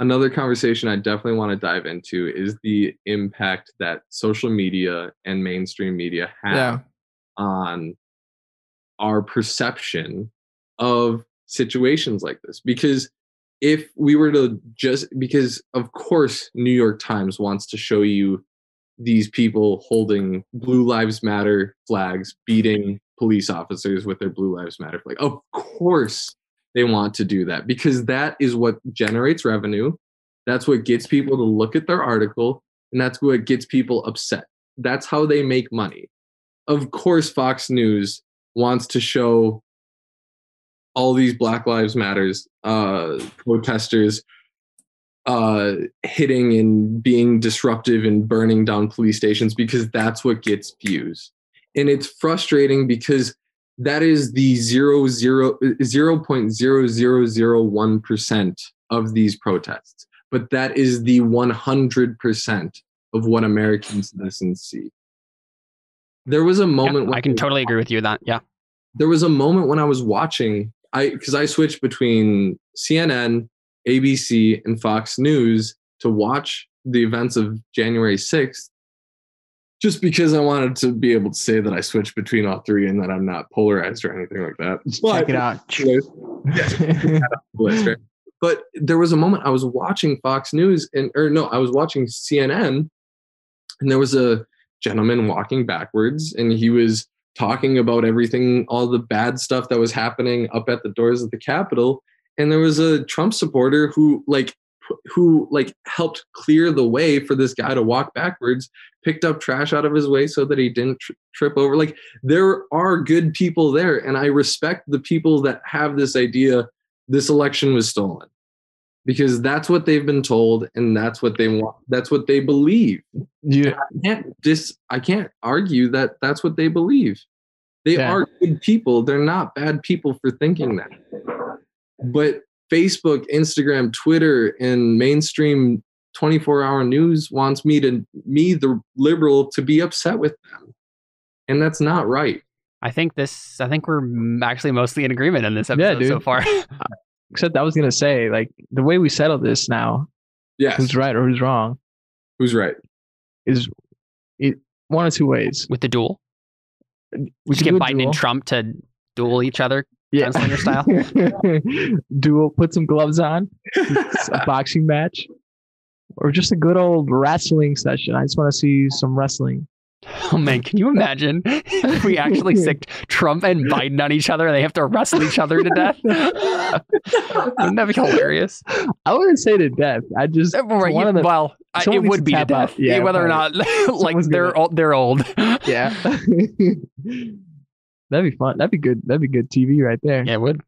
another conversation I definitely want to dive into is the impact that social media and mainstream media have Yeah. on our perception of situations like this. Because if we were to just, because of course, New York Times wants to show you these people holding Blue Lives Matter flags, beating police officers with their Blue Lives Matter flag. Of course, they want to do that because that is what generates revenue. That's what gets people to look at their article, and that's what gets people upset. That's how they make money. Of course, Fox News wants to show all these Black Lives Matters uh, protesters uh, hitting and being disruptive and burning down police stations because that's what gets views. And it's frustrating because that is the zero zero zero point zero zero zero one percent of these protests, but that is the one hundred percent of what American citizens see. There was a Yeah, moment when I can totally agree with you that. Yeah. there was a moment when I was watching I because I switched between CNN, ABC, and Fox News to watch the events of January 6th, just because I wanted to be able to say that I switched between all three and that I'm not polarized or anything like that. Check it out. But there was a moment I was watching Fox News and or no, I was watching CNN, and there was a gentleman walking backwards, and he was talking about everything, all the bad stuff that was happening up at the doors of the Capitol. And there was a Trump supporter who like who like helped clear the way for this guy to walk backwards picked up trash out of his way so that he didn't tr- trip over like there are good people there and i respect the people that have this idea this election was stolen because that's what they've been told and that's what they want that's what they believe yeah I can't dis I can't argue that that's what they believe. They Yeah. are good people. They're not bad people for thinking that. But Facebook, Instagram, Twitter, and mainstream 24-hour news wants me to me the liberal to be upset with them. And that's not right. I think this. I think we're actually mostly in agreement in this Yeah, episode dude. so far. except I was gonna say, like the way we settle this now, Yes. who's right or who's wrong, Who's right? is it, one or two ways. With the duel, We just can get Biden duel. and Trump to duel each other. Yeah. gunslinger style. duel. Put some gloves on. A boxing match, or just a good old wrestling session. I just want to see some wrestling. Oh man, can you imagine if we actually sicked Trump and Biden on each other and they have to wrestle each other to death? Wouldn't that be hilarious? I wouldn't say to death. I just Uh, Right, one you- of the well, I- it would be to death. Yeah, whether or not, like Someone's they're gonna- old, they're old. yeah. That'd be fun. That'd be good. That'd be good TV right there. Yeah, it would.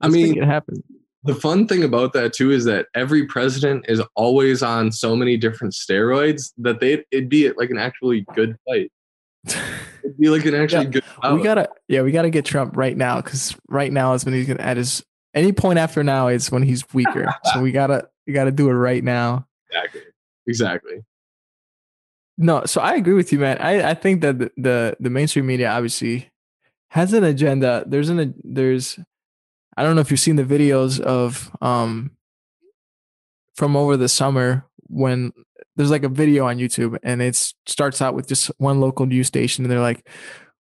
I Let's make mean, it happen. the fun thing about that too is that every president is always on so many different steroids that they it'd be like an actually good fight. It'd be like an actually Yeah, good we gotta, yeah, we gotta get Trump right now because right now is when he's gonna at his any point after now is when he's weaker. so we gotta, we gotta do it right now. exactly. Exactly. No, so I agree with you, man. I, I think that the, the the mainstream media obviously has an agenda. There's an there's I don't know if you've seen the videos of um from over the summer when there's like a video on YouTube and it starts out with just one local news station and they're like,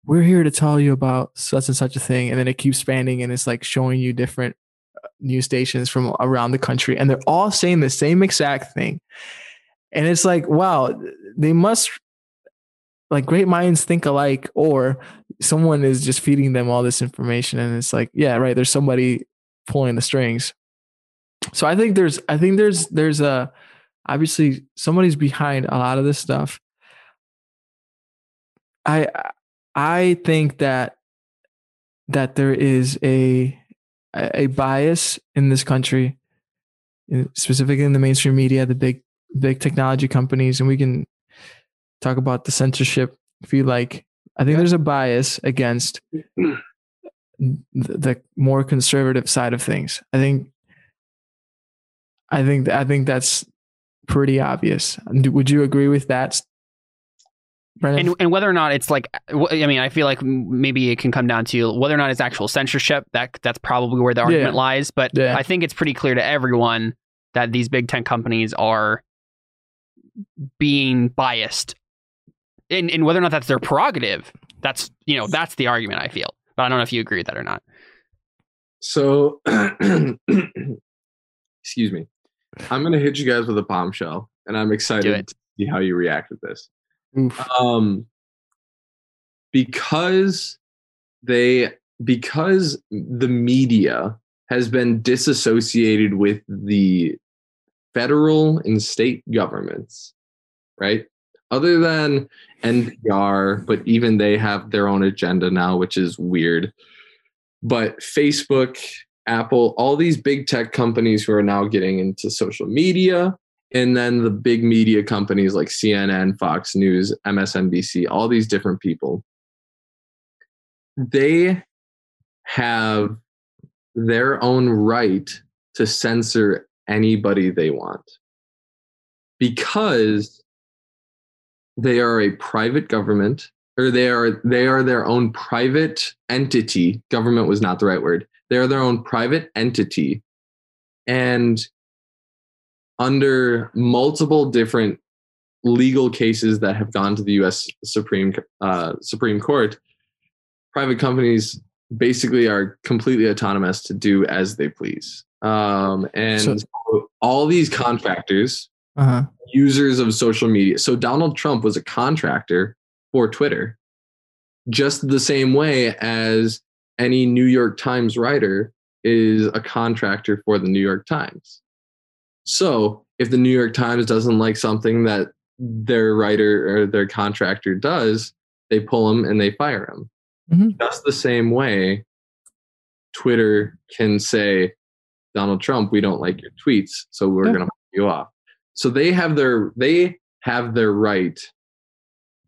We're here to tell you about such and such a thing, and then it keeps spanning and it's like showing you different uh, news stations from around the country, and they're all saying the same exact thing. And it's like, wow, they must like great minds think alike, or someone is just feeding them all this information. And it's like, yeah, right. There's somebody pulling the strings. So I think there's, I think there's, there's a, obviously somebody's behind a lot of this stuff. I, I think that, that there is a, a bias in this country, specifically in the mainstream media, the big big technology companies, and we can talk about the censorship if you like. I think there's a bias against the, the more conservative side of things. I think, I think, I think that's pretty obvious. Would you agree with that, Brennan? And, and whether or not it's like, I mean, I feel like maybe it can come down to whether or not it's actual censorship. That that's probably where the argument lies. But Yeah. I think it's pretty clear to everyone that these big tech companies are being biased, and and whether or not that's their prerogative. That's you know that's the argument I feel. But I don't know if you agree with that or not. So, excuse me. I'm gonna hit you guys with a bombshell, and I'm excited to see how you react to this. Oof. Um, because they because the media has been disassociated with the federal and state governments, right? Other than NPR, but even they have their own agenda now, which is weird. But Facebook, Apple, all these big tech companies who are now getting into social media, and then the big media companies like CNN, Fox News, MSNBC, all these different people, they have their own right to censor anybody they want because they are a private government or they are they are their own private entity. Government was not the right word. They are their own private entity. And under multiple different legal cases that have gone to the US Supreme uh, Supreme Court private companies basically are completely autonomous to do as they please. Um, and So- all these contractors Uh-huh. users of social media. So Donald Trump was a contractor for Twitter, just the same way as any New York Times writer is a contractor for the New York Times. So if the New York Times doesn't like something that their writer or their contractor does, they pull him and they fire him. Mhm. Just the same way, Twitter can say, Donald Trump, we don't like your tweets, so we're Yeah. going to pull you off. So they have their they have their right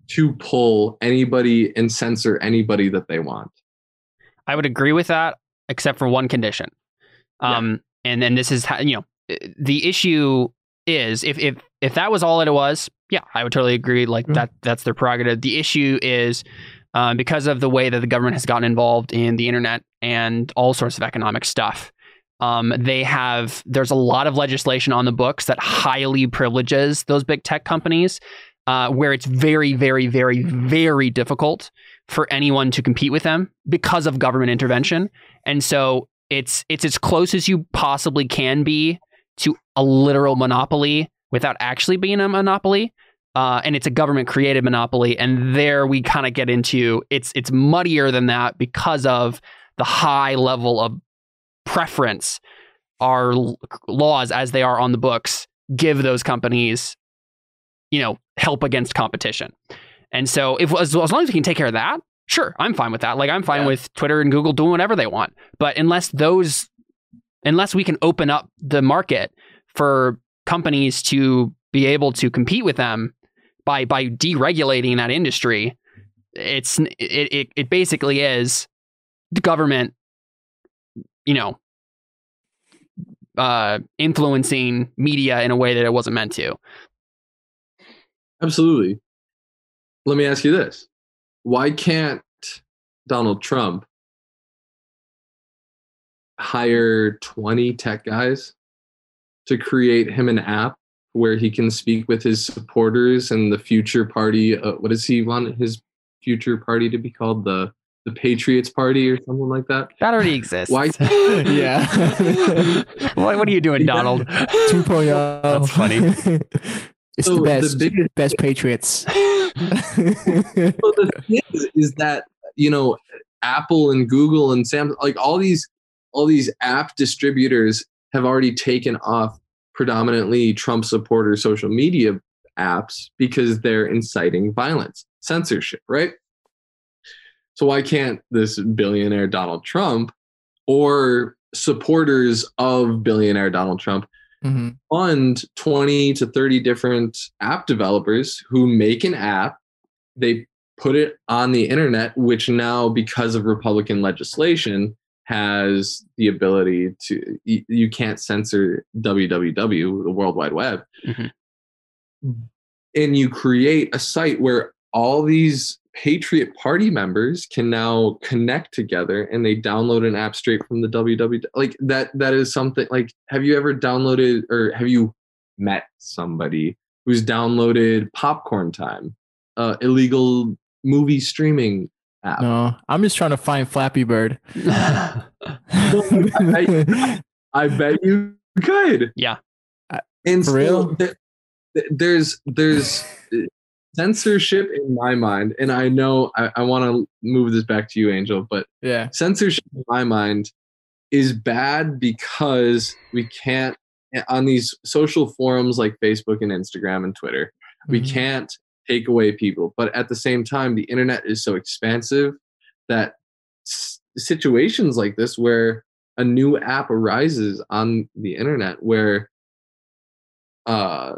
to pull anybody and censor anybody that they want. I would agree with that, except for one condition. Um, and then this is how you know the issue is if if if that was all that it was, yeah, I would totally agree. Like Mhm. that that's their prerogative. The issue is um, because of the way that the government has gotten involved in the internet and all sorts of economic stuff. Um, they have there's a lot of legislation on the books that highly privileges those big tech companies, uh, where it's very, very, very, very difficult for anyone to compete with them because of government intervention. And so it's it's as close as you possibly can be to a literal monopoly without actually being a monopoly. Uh, and it's a government created monopoly. And there we kind of get into it's it's muddier than that because of the high level of preference our laws as they are on the books give those companies you know help against competition. And so if as, as long as we can take care of that sure i'm fine with that. Like i'm fine Yeah. with twitter and google doing whatever they want. But unless those unless we can open up the market for companies to be able to compete with them by by deregulating that industry it's it it, it basically is the government you know uh influencing media in a way that it wasn't meant to Absolutely. Let me ask you this. Why can't Donald Trump hire 20 tech guys to create him an app where he can speak with his supporters and the future party? Uh, what does he want his future party to be called? The the Patriots Party or something like that? that already exists Why? yeah. what, what are you doing donald 2.0. That's funny. it's So the the best, biggest- best Patriots. well, the thing is, is that you know apple and google and samsung like all these all these app distributors have already taken off predominantly trump supporter social media apps because they're inciting violence censorship right so why can't this billionaire donald trump or supporters of billionaire donald trump Mhm. fund 20 to 30 different app developers who make an app they put it on the internet which now because of republican legislation has the ability to you, can't censor www the world wide web Mhm. and you create a site where all these patriot party members can now connect together and they download an app straight from the www like that that is something like have you ever downloaded or have you met somebody who's downloaded popcorn time uh illegal movie streaming app No, I'm just trying to find Flappy Bird. I, I bet you could Yeah. and For so real? th- th- there's there's censorship in my mind and i know i, I want to move this back to you angel but yeah. censorship in my mind is bad because we can't on these social forums like facebook and instagram and twitter we Mhm. can't take away people but at the same time the internet is so expansive that s- situations like this where a new app arises on the internet where uh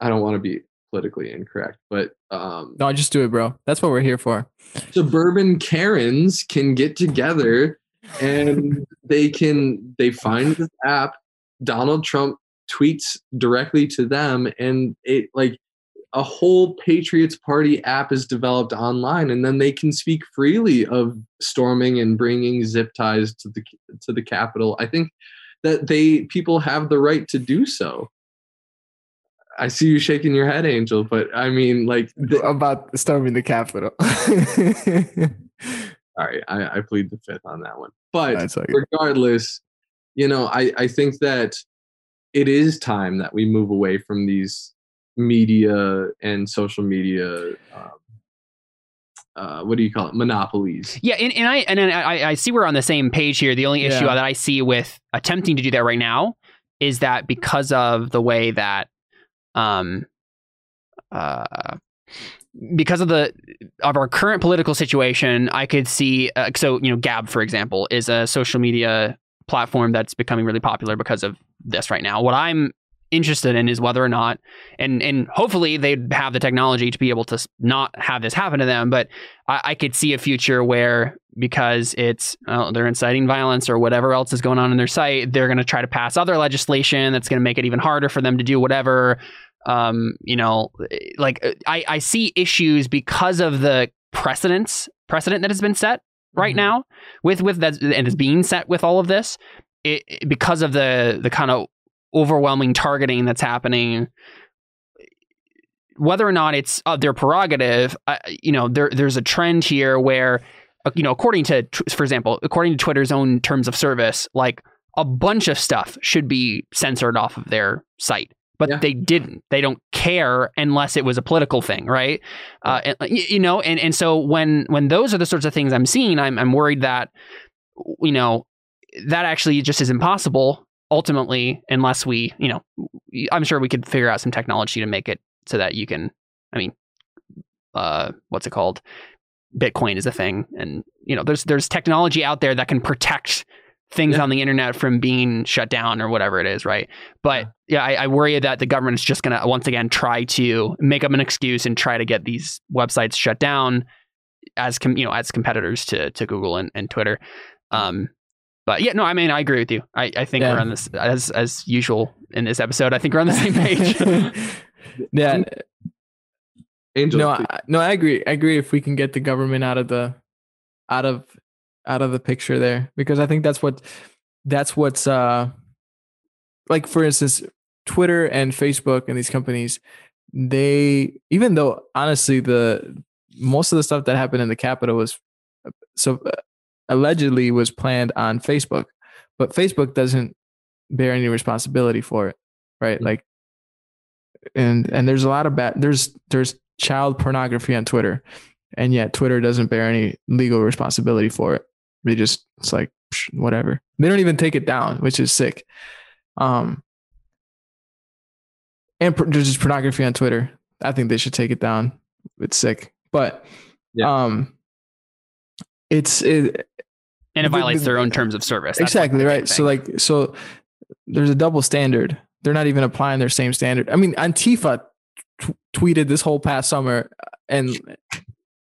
i don't want to be politically incorrect but um No, just do it, bro. That's what we're here for. suburban karens can get together and they can they find this app donald trump tweets directly to them and it like a whole patriots party app is developed online and then they can speak freely of storming and bringing zip ties to the to the capitol i think that they people have the right to do so i see you shaking your head angel but i mean like the, About storming the Capitol. Sorry, I, I plead the fifth on that one. But That's okay. regardless, you know, I, I think that it is time that we move away from these media and social media. Um, uh, what do you call it? Monopolies. Yeah, and, and I and I, I see we're on the same page here. The only issue Yeah. that I see with attempting to do that right now is that because of the way that um uh because of the of our current political situation, I could see. Uh, so you know, Gab, for example, is a social media platform that's becoming really popular because of this right now. What I'm interested in is whether or not, and and hopefully they have the technology to be able to not have this happen to them. But I, I could see a future where because it's uh, they're inciting violence or whatever else is going on in their site, they're going to try to pass other legislation that's going to make it even harder for them to do whatever um, you know, like uh, I, I see issues because of the precedence precedent that has been set right mm-hmm. now with with that and is being set with all of this it, it, because of the the kind of overwhelming targeting that's happening whether or not it's uh, their prerogative uh, you know there there's a trend here where uh, you know according to for example according to Twitter's own terms of service like a bunch of stuff should be censored off of their site but yeah. they didn't. They don't care unless it was a political thing, right? Uh, and, you know, and and so when when those are the sorts of things I'm seeing, I'm I'm worried that you know that actually just is impossible ultimately unless we, you know, I'm sure we could figure out some technology to make it so that you can. I mean, uh, what's it called? Bitcoin is a thing, and you know, there's there's technology out there that can protect things yeah. on the internet from being shut down or whatever it is, right? But yeah, I, I, worry that the government is just going to once again try to make up an excuse and try to get these websites shut down as com- you know as competitors to to Google and, and Twitter. Um, but yeah, no, I mean I agree with you. I, I think yeah. we're on this as as usual in this episode. I think we're on the same page. yeah. Angel, no, I, no, I agree. I agree. If we can get the government out of the out of out of the picture there because I think that's what that's what's uh like for instance Twitter and Facebook and these companies they even though honestly the most of the stuff that happened in the Capitol was so uh, allegedly was planned on Facebook but Facebook doesn't bear any responsibility for it right mm-hmm. like and and there's a lot of bad there's there's child pornography on Twitter and yet Twitter doesn't bear any legal responsibility for it they just it's like whatever. They don't even take it down, which is sick. Um, and there's just pornography on Twitter. I think they should take it down. It's sick, but yeah. um, it's it, and it violates the, their own terms of service. That's exactly right. So like so, there's a double standard. They're not even applying their same standard. I mean, Antifa t- tweeted this whole past summer, and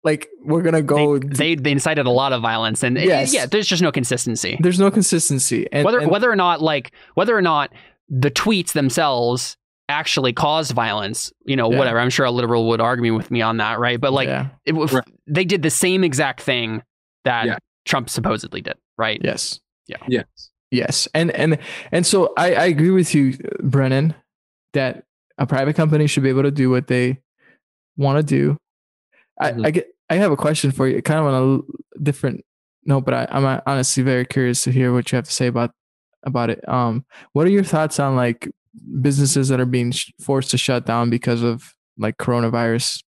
like we're gonna go they, they, they incited a lot of violence and yes. yeah there's just no consistency there's no consistency and, whether and, whether or not like whether or not the tweets themselves actually caused violence you know yeah. whatever i'm sure a liberal would argue with me on that right but like yeah. it, right. they did the same exact thing that yeah. trump supposedly did right yes yeah yes yes and and and so i i agree with you brennan that a private company should be able to do what they want to do mm-hmm. I, I get I have a question for you, kind of on a different note, but I, I'm honestly very curious to hear what you have to say about about it. Um, what are your thoughts on like businesses that are being sh- forced to shut down because of like coronavirus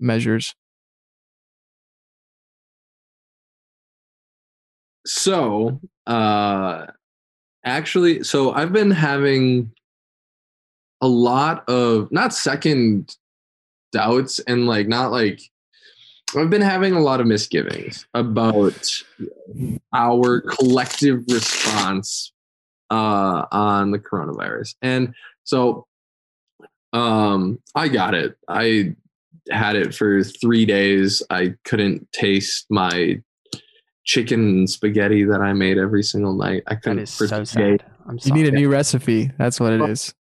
measures? So, uh, actually, so I've been having a lot of not second doubts and like not like I've been having a lot of misgivings about our collective response uh, on the coronavirus. And so um, I got it. I had it for three days. I couldn't taste my chicken spaghetti that I made every single night. I couldn't. That is so sad. I'm sorry. You need a new recipe. That's what it is.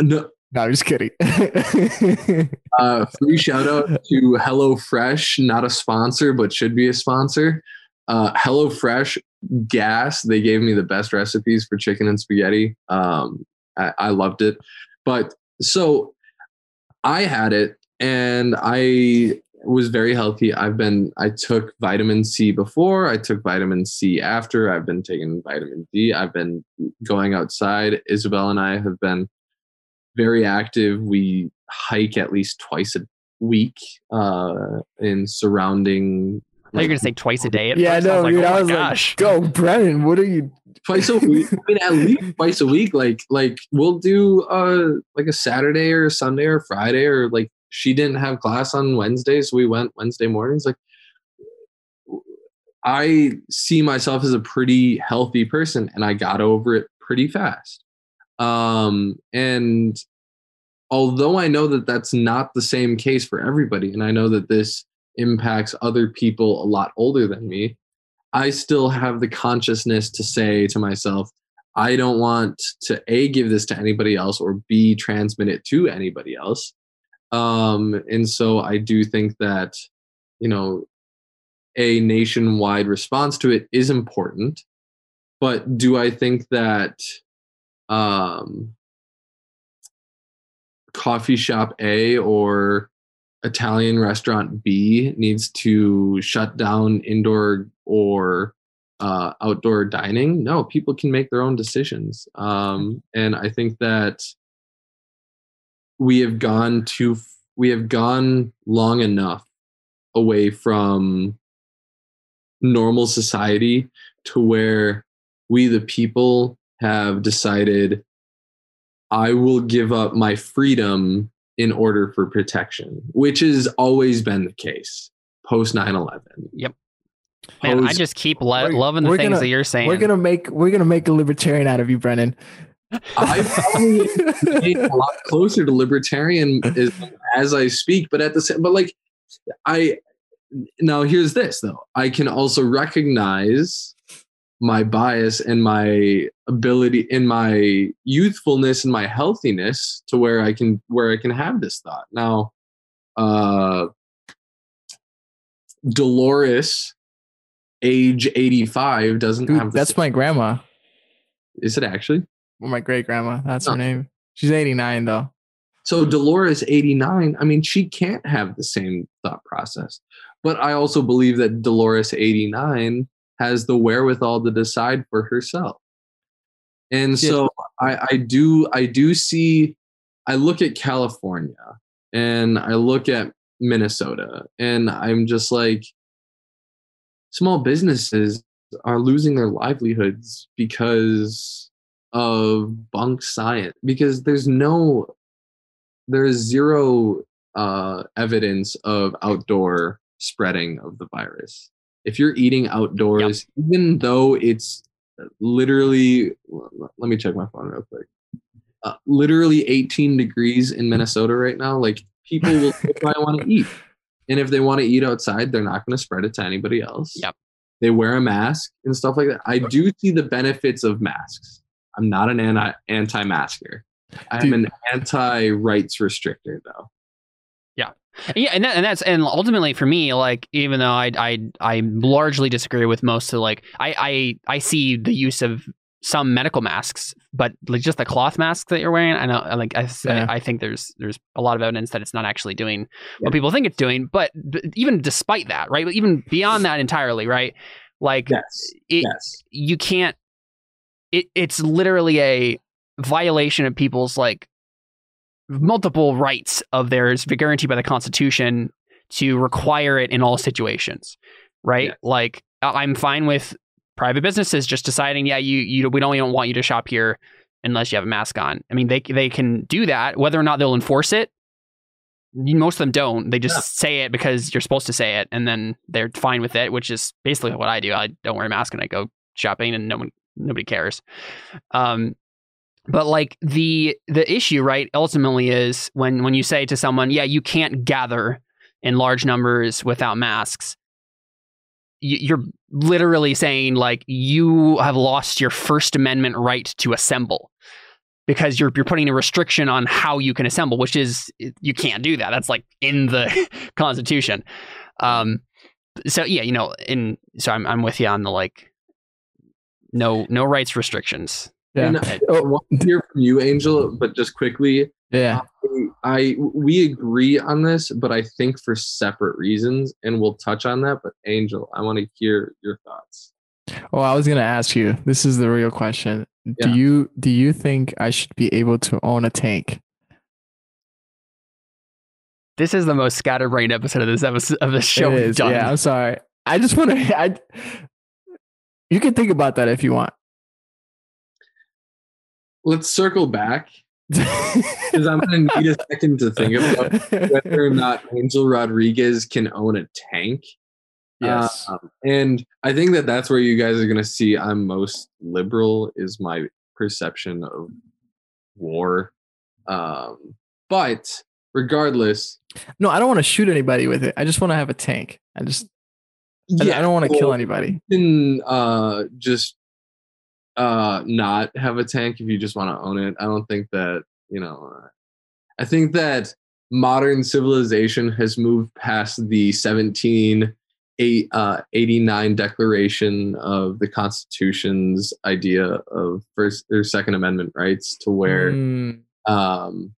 No, no, I'm just kidding. uh, free shout out to HelloFresh, not a sponsor, but should be a sponsor. Uh, HelloFresh gas, they gave me the best recipes for chicken and spaghetti. Um, I, I loved it. But so I had it and I was very healthy. I've been, I took vitamin C before, I took vitamin C after, I've been taking vitamin D, I've been going outside. Isabel and I have been very active. We hike at least twice a week uh, in surrounding thought you were gonna say twice a day. At yeah, I first. know. I was like, dude, oh I was gosh. like, go, Brennan. What are you? twice a week. I mean, at least twice a week. Like, like we'll do uh like a Saturday or a Sunday or Friday or like she didn't have class on Wednesday, so we went Wednesday mornings. Like, I see myself as a pretty healthy person, and I got over it pretty fast. Um, and although I know that that's not the same case for everybody, and I know that this impacts other people a lot older than me, I still have the consciousness to say to myself, I don't want to A, give this to anybody else or B, transmit it to anybody else. Um, and so I do think that, you know, a nationwide response to it is important. But do I think that um, coffee shop A or Italian restaurant B needs to shut down indoor or uh, outdoor dining. No, people can make their own decisions. Um, and I think that we have gone too, we have gone long enough away from normal society to where we, the people, have decided I will give up my freedom in order for protection, which has always been the case post 9 11. Yep. Man, I just keep lo- loving the we're things gonna- that you're saying. We're gonna make we're gonna make a libertarian out of you, Brennan. I probably getting a lot closer to libertarian as, as I speak, but at the same, but like I now here's this though. I can also recognize my bias and my ability in my youthfulness and my healthiness to where I can where I can have this thought. Now uh Dolores age 85 doesn't Dude, have that's same- my grandma. is it actually Or my great grandma. That's Oh. her name. She's 89 though. So Dolores 89, I mean, she can't have the same thought process. But I also believe that Dolores 89 has the wherewithal to decide for herself. And so I, I do I do see I look at California and I look at Minnesota and I'm just like small businesses are losing their livelihoods because of bunk science because there's no there's zero uh, evidence of outdoor spreading of the virus. If you're eating outdoors, even though it's literally, let me check my phone real quick. Uh, literally 18 degrees in Minnesota right now. Like people will probably want to eat, and if they want to eat outside, they're not going to spread it to anybody else. Yep. They wear a mask and stuff like that. I do see the benefits of masks. I'm not an anti anti masker. I'm an anti rights restrictor though. Yeah, Yeah, and that, and that's and ultimately for me, like even though I I I largely disagree with most of like I I I see the use of some medical masks, but like just the cloth masks that you're wearing, I know like I Yeah. I, I think there's there's a lot of evidence that it's not actually doing what people think it's doing. But b- even despite that, right? Even beyond that entirely, right? Like Yes. it, yes. you can't it, it's literally a violation of people's like multiple rights of theirs guaranteed by the constitution to require it in all situations right? Yes. like i'm fine with private businesses just deciding yeah you you we don't, we don't want you to shop here unless you have a mask on. I mean they they can do that. Whether or not they'll enforce it most of them don't. They just Yeah. say it because you're supposed to say it and then they're fine with it which is basically what i do. I don't wear a mask and i go shopping and no one nobody cares. Um but like the the issue right ultimately is when when you say to someone yeah you can't gather in large numbers without masks you- you're literally saying like you have lost your first amendment right to assemble because you're you're putting a restriction on how you can assemble which is you can't do that. That's like in the constitution. Um so yeah you know and so i'm i'm with you on the like no no rights restrictions Yeah. And I want to hear from you, Angel, but just quickly, Yeah. I we agree on this, but I think for separate reasons, and we'll touch on that. But Angel, I want to hear your thoughts. Oh, I was gonna ask you. This is the real question. Do you do you think I should be able to own a tank? this is the most scatterbrained episode of this episode of this show It is. done Yeah, I'm sorry. I just want to. I. You can think about that if you want. Let's circle back because I'm going to need a second to think about whether or not Angel Rodriguez can own a tank. Yes. Um, and I think that that's where you guys are going to see I'm most liberal is my perception of war. Um, but regardless, no, I don't want to shoot anybody with it. I just want to have a tank. I just. I- I don't want to kill anybody. Can uh, just uh, not have a tank if you just want to own it. I don't think that you know. uh, I think that modern civilization has moved past the 17 eight, uh, 89 declaration of the constitution's idea of first or second amendment rights to where Mm, um,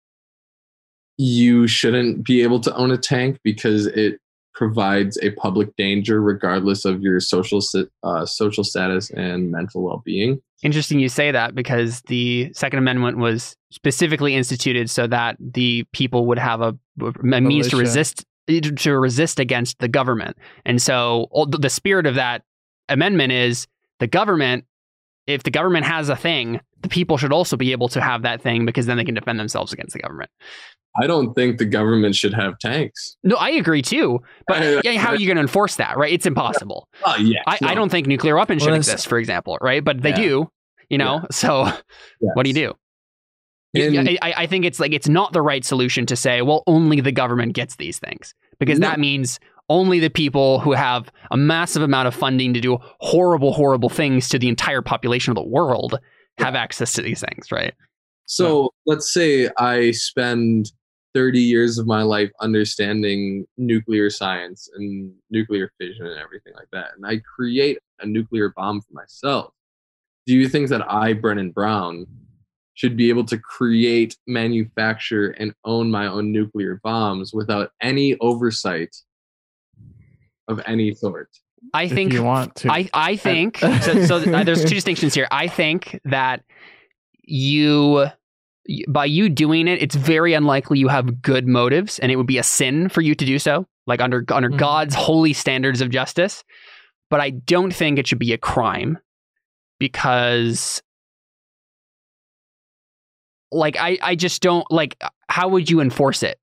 you shouldn't be able to own a tank because it provides a public danger regardless of your social uh, social status and mental well-being Interesting you say that because the Second Amendment was specifically instituted so that the people would have a, a means to resist to resist against the government. And so the spirit of that amendment is the government if the government has a thing, the people should also be able to have that thing because then they can defend themselves against the government. i don't think the government should have tanks No, I agree too. But yeah, how are you going to enforce that, right? It's impossible. oh yeah I, I don't think nuclear weapons Well, should exist, for example, right? But they Yeah. do, you know. So what do you do? Yeah, And- I, I think it's like it's not the right solution to say, well, only the government gets these things because No. that means only the people who have a massive amount of funding to do horrible, horrible things to the entire population of the world have access to these things, right? So let's say I spend 30 years of my life understanding nuclear science and nuclear fission and everything like that, and I create a nuclear bomb for myself. Do you think that I, Brennan Brown, should be able to create, manufacture, and own my own nuclear bombs without any oversight of any sort? I if think you want to. I, I think so, so there's two distinctions here. I think that you by you doing it, it's very unlikely you have good motives, and it would be a sin for you to do so, like under under Mhm. God's holy standards of justice. But I don't think it should be a crime because, like, I I just don't like. How would you enforce it?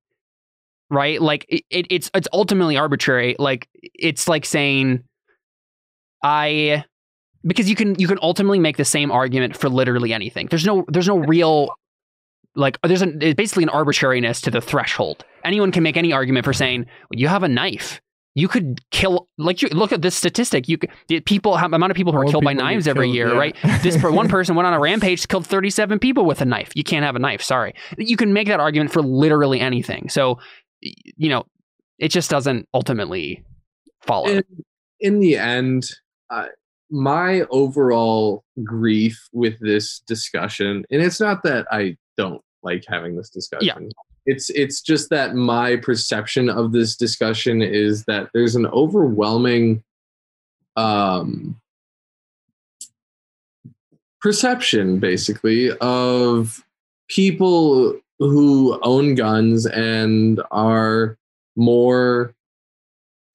Right? Like, it, it it's it's ultimately arbitrary. Like, it's like saying, I because you can you can ultimately make the same argument for literally anything. There's no there's no real like there's an basically an arbitrariness to the threshold. Anyone can make any argument for saying well, you have a knife. You could kill like you look at this statistic. You could, people how amount of people who are killed by knives every killed, year, yeah. right? This one person went on a rampage, killed 37 people with a knife. You can't have a knife. Sorry. You can make that argument for literally anything. So you know, it just doesn't ultimately follow. in, in the end, uh, my overall grief with this discussion, and it's not that I don't like having this discussion. Yeah. It's it's just that my perception of this discussion is that there's an overwhelming um, perception, basically, of people who own guns and are more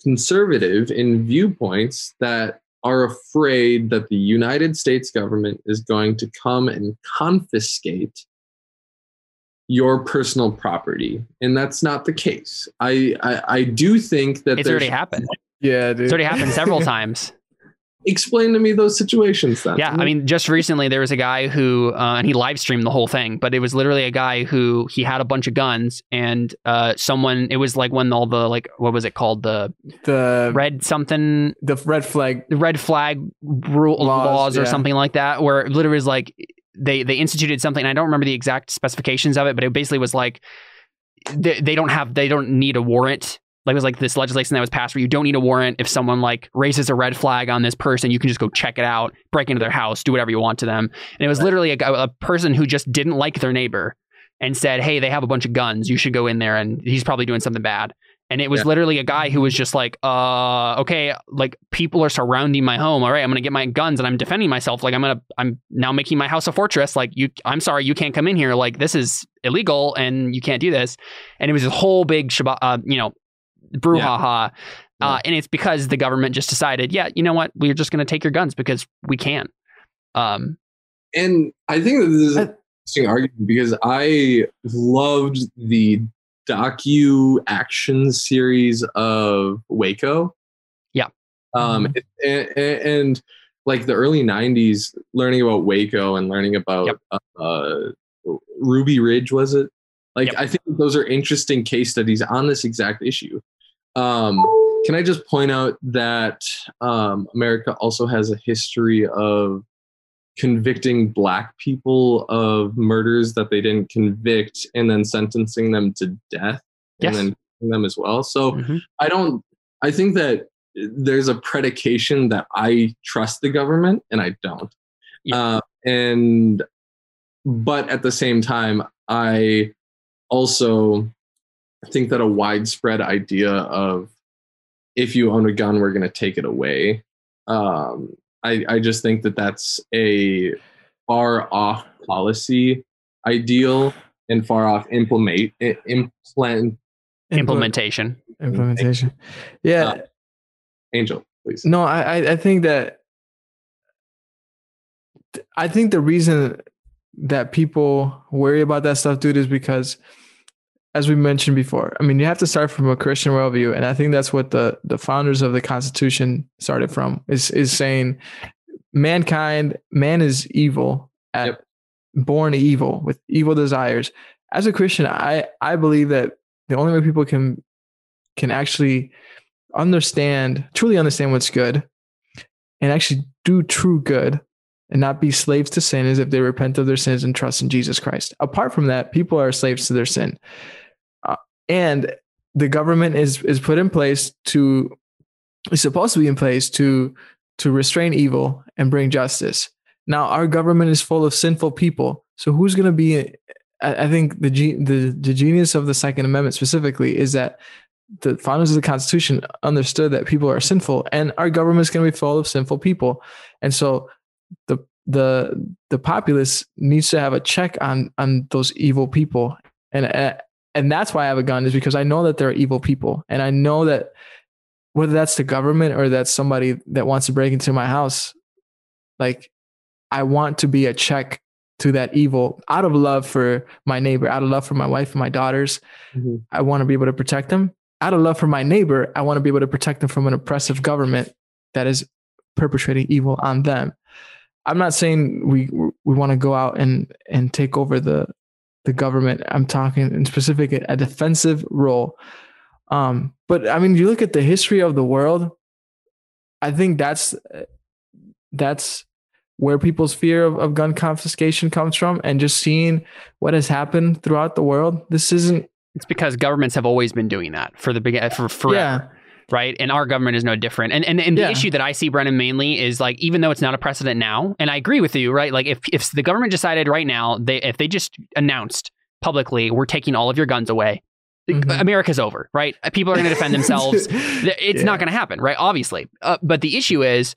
conservative in viewpoints that are afraid that the United States government is going to come and confiscate your personal property. And that's not the case. I I, I do think that it's already happened. yeah, dude. It's already happened several times. Explain to me those situations then. Yeah, I mean, just recently there was a guy who, uh, and he live streamed the whole thing, but it was literally a guy who he had a bunch of guns, and uh, someone, it was like when all the like, what was it called, the the red something, the red flag. the red flag rule Laws, laws, or yeah. something like that, where it literally was like they they instituted something. I don't remember the exact specifications of it, but it basically was like they, they don't have they don't need a warrant. Like it was like this legislation that was passed where you don't need a warrant if someone like raises a red flag on this person, you can just go check it out, break into their house, do whatever you want to them. And it was literally a, a person who just didn't like their neighbor and said, "Hey, they have a bunch of guns. You should go in there." And he's probably doing something bad. And it was Yeah. literally a guy who was just like, "Uh, okay, like people are surrounding my home. All right, I'm gonna get my guns and I'm defending myself. Like I'm gonna, I'm now making my house a fortress. Like you, I'm sorry, you can't come in here. Like this is illegal and you can't do this." And it was a whole big, shaba- uh, you know, brouhaha Uh, and it's because the government just decided, yeah, you know what, we're just going to take your guns because we can. Um, and I think that this is an interesting argument because I loved the docu action series of Waco. Yeah. Um, Mhm. and, and, and like the early '90s, learning about Waco and learning about Yep. uh, Ruby Ridge was it? Like Yep. I think those are interesting case studies on this exact issue. Um, can I just point out that um, America also has a history of convicting black people of murders that they didn't convict and then sentencing them to death Yes. and then killing them as well. So mhm. I don't I think that there's a predication that I trust the government and I don't. Yeah. Uh, and but at the same time, I also think that a widespread idea of if you own a gun, we're going to take it away. Um, I, I just think that that's a far off policy ideal and far off implement i- implant implementation. implementation. Yeah. Uh, angel please No, I, I- I think that I think the reason that people worry about that stuff, dude, is because as we mentioned before, I mean, you have to start from a Christian worldview, and I think that's what the the founders of the Constitution started from is is saying mankind, man is evil at Yep. born evil with evil desires. As a Christian, I I believe that the only way people can can actually understand, truly understand what's good, and actually do true good and not be slaves to sin is if they repent of their sins and trust in Jesus Christ. Apart from that, people are slaves to their sin. And the government is is put in place to is supposed to be in place to to restrain evil and bring justice. Now our government is full of sinful people. So who's going to be I think the, the the genius of the Second Amendment specifically is that the founders of the Constitution understood that people are sinful, and our government is going to be full of sinful people, and so the the the populace needs to have a check on on those evil people, and and that's why I have a gun is because I know that there are evil people, and I know that whether that's the government or that's somebody that wants to break into my house, like I want to be a check to that evil out of love for my neighbor, out of love for my wife and my daughters. Mhm. I want to be able to protect them. Out of love for my neighbor, I want to be able to protect them from an oppressive government that is perpetrating evil on them. I'm not saying we we want to go out and and take over the the government. I'm talking in specific a defensive role. Um, but I mean, you look at the history of the world. I think that's that's where people's fear of, of gun confiscation comes from, and just seeing what has happened throughout the world. This isn't It's because governments have always been doing that for the big for forever. yeah. Right? And our government is no different. And and, and the Yeah. issue that I see, Brennan, mainly is like even though it's not a precedent now, and I agree with you, right? Like if if the government decided right now, they if they just announced publicly, we're taking all of your guns away, Mhm. America's over, right? People are going to defend themselves. It's Yeah. not going to happen, right? Obviously. Uh, but the issue is,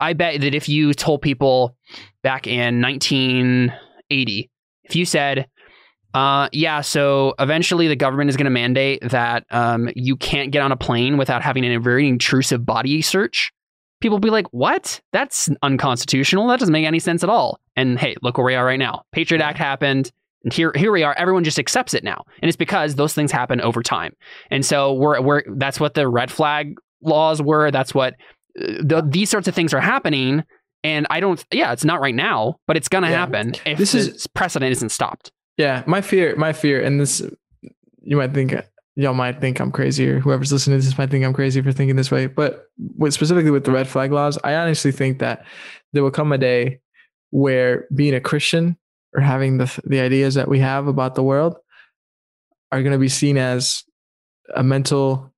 I bet that if you told people back in 1980, if you said, uh, yeah, so eventually the government is going to mandate that um, you can't get on a plane without having a very intrusive body search. People will be like, what? That's unconstitutional. That doesn't make any sense at all. And hey, look where we are right now. Patriot Act happened. And here, here we are. Everyone just accepts it now, and it's because those things happen over time. And so we're, we're that's what the red flag laws were. That's what uh, the, these sorts of things are happening. And I don't, yeah, it's not right now, but it's gonna Yeah. happen if This this is- precedent isn't stopped. Yeah, my fear, my fear, and this, you might think, y'all might think I'm crazy, or whoever's listening to this might think I'm crazy for thinking this way. But with specifically with the red flag laws, I honestly think that there will come a day where being a Christian or having the the ideas that we have about the world are going to be seen as a mental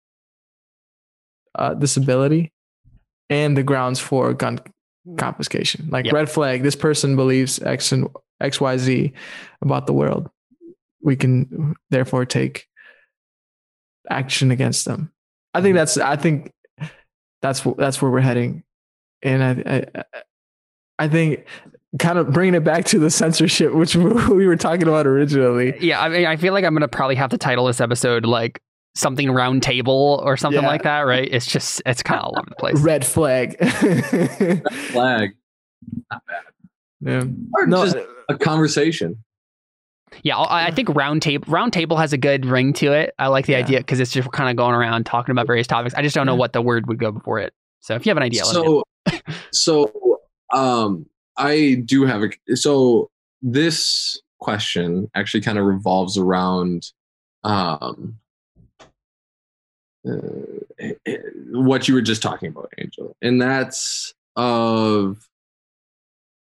uh, disability and the grounds for gun Hmm. confiscation. Like Yep. red flag, this person believes X and X Y Z about the world. We can therefore take action against them. I think hmm. that's. I think that's that's where we're heading, and I I, I think kind of bringing it back to the censorship, which we were talking about originally. Yeah, I mean, I feel like I'm gonna probably have to title this episode like something round table or something Yeah. like that, right? It's just it's kind of all over the place. Red flag. Flag. Not bad. Yeah. Or No, just a conversation. Yeah, I, I think round table round table has a good ring to it. I like the Yeah. idea because it's just kind of going around talking about various topics. I just don't know Yeah. what the word would go before it. So if you have an idea, let me know. so so um i do have a so this question actually kind of revolves around um uh, what you were just talking about angel and that's of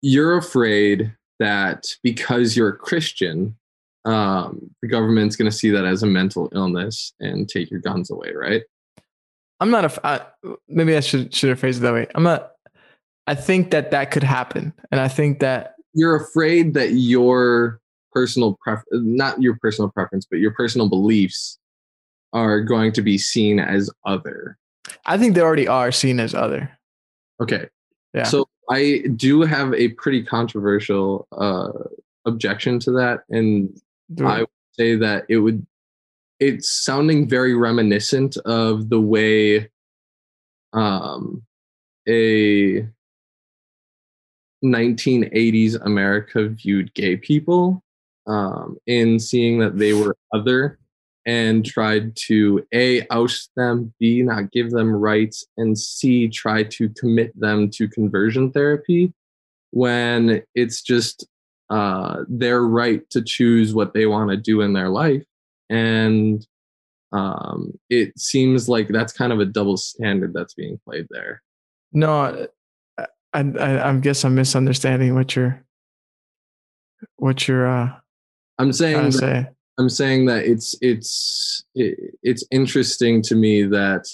you're afraid that because you're a christian um the government's going to see that as a mental illness and take your guns away right I'm not a. I, maybe I should should have phrased it that way. I'm not. I think that that could happen, and I think that you're afraid that your personal pref not your personal preference but your personal beliefs are going to be seen as other I think they already are seen as other. okay Yeah. so i do have a pretty controversial uh objection to that and Do i it. would say that it would it's sounding very reminiscent of the way um a 1980s america viewed gay people um in seeing that they were other and tried to a oust them b not give them rights and c try to commit them to conversion therapy when it's just uh, their right to choose what they want to do in their life. And um, it seems like that's kind of a double standard that's being played there. No, I, I I guess I'm misunderstanding what you're what you're uh, I'm saying that, say. I'm saying that it's it's it's interesting to me that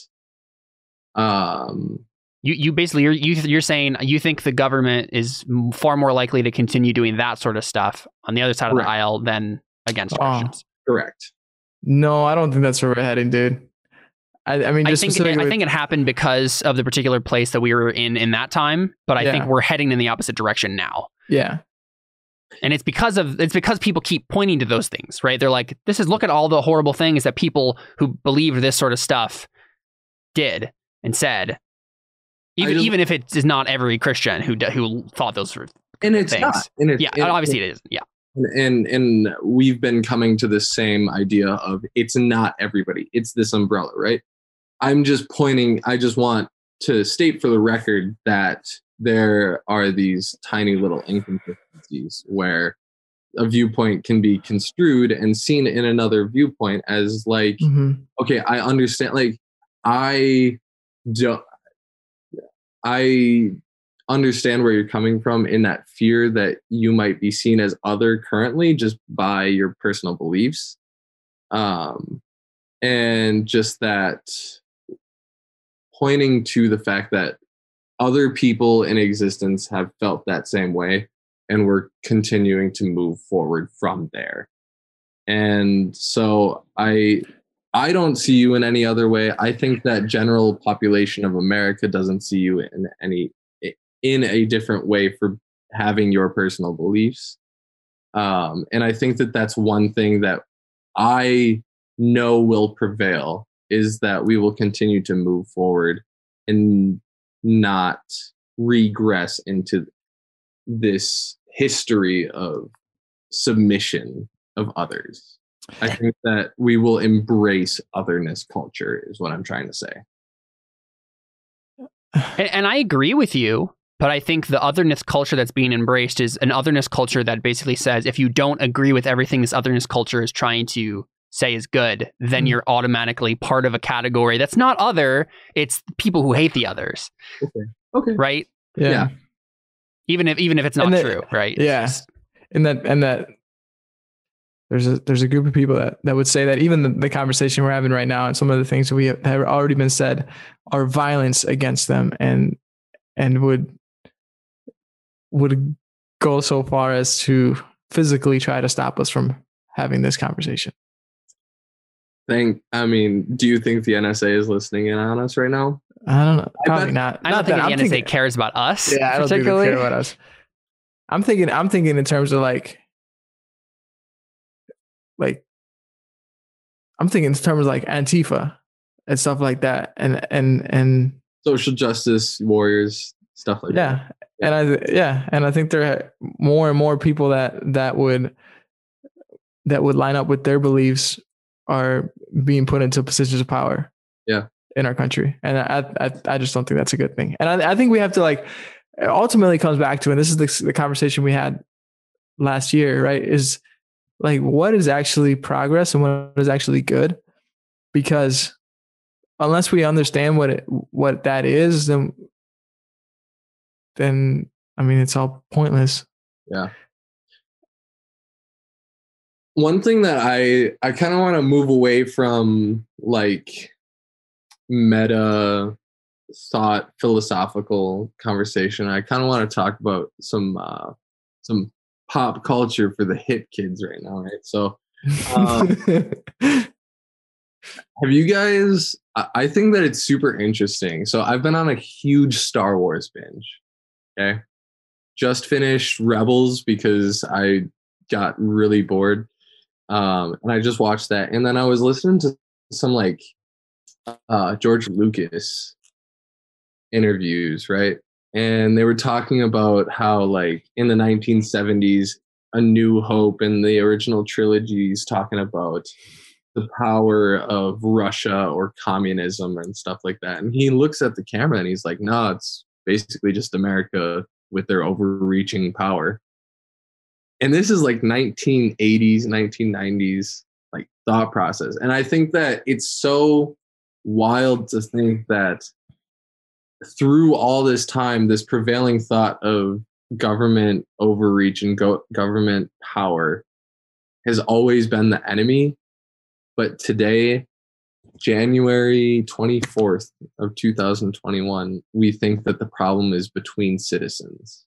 um You you basically you're you, you're saying you think the government is far more likely to continue doing that sort of stuff on the other side of the aisle than against Oh. Christians. correct. No, I don't think that's where we're heading, dude. I, I mean, I think it, I think it happened because of the particular place that we were in in that time, but I Yeah. think we're heading in the opposite direction now. yeah, And it's because of it's because people keep pointing to those things, right? They're like, this is look at all the horrible things that people who believed this sort of stuff did and said. Even even if it is not every Christian who who thought those were And it's things. not. And it's, yeah, and- obviously it isn't. Yeah. and and we've been coming to the same idea of it's not everybody it's this umbrella right i'm just pointing i just want to state for the record that there are these tiny little inconsistencies where a viewpoint can be construed and seen in another viewpoint as like hmm okay i understand like i don't i understand where you're coming from in that fear that you might be seen as other currently just by your personal beliefs. Um and just that pointing to the fact that other people in existence have felt that same way and we're continuing to move forward from there. And so i i don't see you in any other way. I think that general population of america doesn't see you in any in a different way for having your personal beliefs. Um and i think that that's one thing that i know will prevail is that we will continue to move forward and not regress into this history of submission of others. I think that we will embrace otherness culture, is what I'm trying to say. And, and I agree with you, but I think the otherness culture that's being embraced is an otherness culture that basically says if you don't agree with everything this otherness culture is trying to say is good, then Mhm. you're automatically part of a category that's not other. It's people who hate the others, Okay. Okay. right? yeah. Yeah. Even if even if it's not And the- true, right? It's yeah. just- and that and that there's a there's a group of people that that would say that even the, the conversation we're having right now and some of the things that we have, have already been said are violence against them and and would would go so far as to physically try to stop us from having this conversation. Think I mean, do you think the NSA is listening in on us right now? I don't know. I Probably bet- not. I don't not think that. the I'm NSA thinking- cares about us. Yeah, i don't think they care about us i'm thinking. I'm thinking in terms of like, like, I'm thinking in terms of like Antifa and stuff like that, and and and Social justice warriors, stuff like that. yeah, and I yeah, and I think there are more and more people that that would that would line up with their beliefs are being put into positions of power. Yeah. in our country, and I I, I just don't think that's a good thing. And I, I think we have to like ultimately comes back to, and this is the, the conversation we had last year, right? Is like what is actually progress and what is actually good, because unless we understand what it, what that is, then then I mean it's all pointless. Yeah. One thing that I I kind of want to move away from like meta thought philosophical conversation. I kind of want to talk about some uh some pop culture for the hip kids right now, right? So um, have you guys I- I think that it's super interesting. So I've been on a huge Star Wars binge. Okay. Just finished Rebels because I got really bored. Um, and I just watched that. And then I was listening to some like uh George Lucas interviews, right? And they were talking about how like in the 1970s, A New Hope and the original trilogies talking about the power of Russia or communism and stuff like that. And he looks at the camera and he's like, no, it's basically just America with their overreaching power. And this is like 1980s, 1990s like thought process. And I think that it's so wild to think that through all this time, this prevailing thought of government overreach and go- government power has always been the enemy. But today, January 24th of 2021, we think that the problem is between citizens.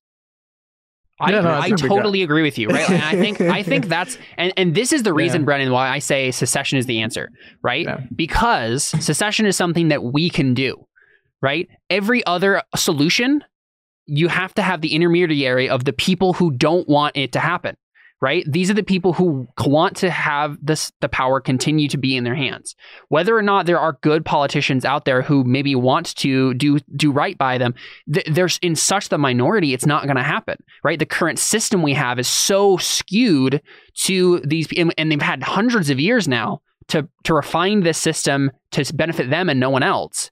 I, Yeah, no, I totally agree with you, right? And I think I think that's and and this is the reason, Yeah. Brennan, why I say secession is the answer, right? Yeah. Because secession is something that we can do, right? Every other solution, you have to have the intermediary of the people who don't want it to happen, right? These are the people who want to have this the power continue to be in their hands. Whether or not there are good politicians out there who maybe want to do do right by them, th- there's in such the minority, it's not going to happen, right? The current system we have is so skewed to these, and and they've had hundreds of years now to to refine this system to benefit them and no one else.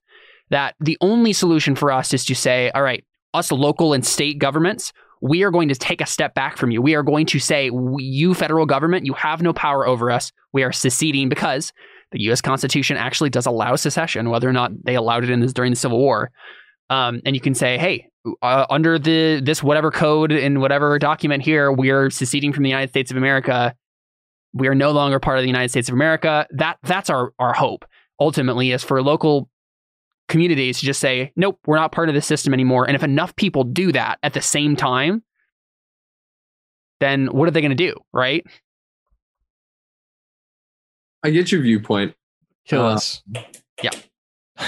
That the only solution for us is to say, all right, us local and state governments, we are going to take a step back from you. We are going to say, you federal government, you have no power over us. We are seceding because the U.S. Constitution actually does allow secession, whether or not they allowed it in this during the Civil War. Um, and you can say, hey, uh, under the this whatever code in whatever document here, we are seceding from the United States of America. We are no longer part of the United States of America. That that's our our hope ultimately is for local communities to just say, nope, we're not part of the system anymore. And if enough people do that at the same time, then what are they going to do, right? I get your viewpoint. Kill Uh, us. Yeah.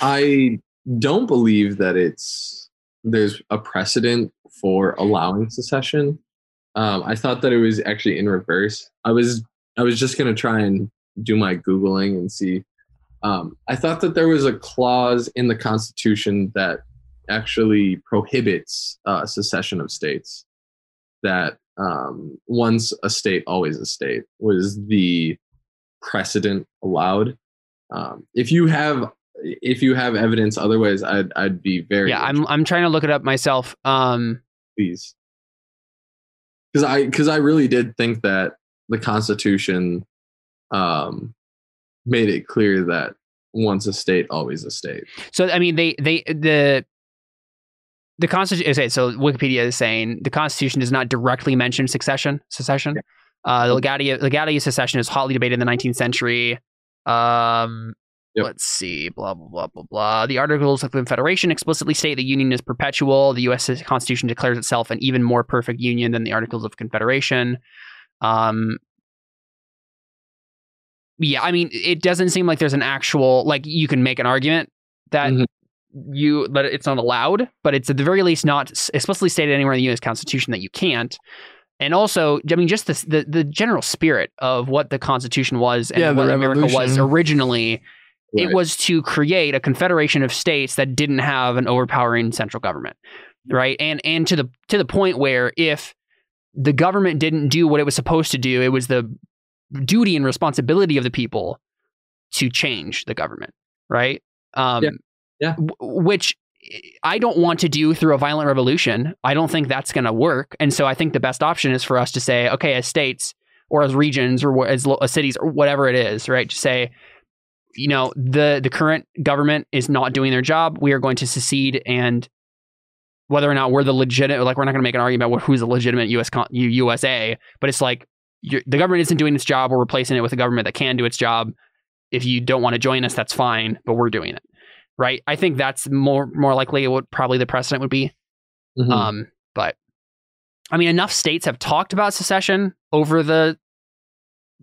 I don't believe that it's there's a precedent for allowing secession. Um, I thought that it was actually in reverse. I was I was just gonna try and do my googling and see. Um, I thought that there was a clause in the Constitution that actually prohibits uh, secession of states. That um, once a state, always a state was the precedent allowed. Um, if you have if you have evidence otherwise, I'd I'd be very yeah, I'm I'm trying to look it up myself. Um, please because I because I really did think that the Constitution um, made it clear that once a state, always a state. So I mean, they they the the Constitution. Okay, so Wikipedia is saying the Constitution does not directly mention succession. Secession. Uh, the legality legality of secession is hotly debated in the 19th century. Um, Yep. Let's see. Blah blah blah blah blah. The Articles of Confederation explicitly state the Union is perpetual. The U.S. Constitution declares itself an even more perfect Union than the Articles of Confederation. Um, yeah, I mean, it doesn't seem like there's an actual like you can make an argument that Mhm. you that it's not allowed, but it's at the very least not explicitly stated anywhere in the U.S. Constitution that you can't. and also, I mean, just the the, the general spirit of what the Constitution was and Yeah, what America was originally. It was to create a confederation of states that didn't have an overpowering central government, right? And and to the to the point where if the government didn't do what it was supposed to do, it was the duty and responsibility of the people to change the government, right? Um, Yeah. Yeah. w- Which I don't want to do through a violent revolution. I don't think that's going to work. And so I think the best option is for us to say, okay, as states or as regions or as, lo- as cities or whatever it is, right? To say, you know, the the current government is not doing their job. We are going to secede and whether or not we're the legitimate, like we're not going to make an argument about who's the legitimate U.S. Con- USA, but it's like the government isn't doing its job. We're replacing it with a government that can do its job. If you don't want to join us, that's fine, but we're doing it, right? I think that's more more likely what probably the precedent would be. Mhm. Um, but I mean, enough states have talked about secession over the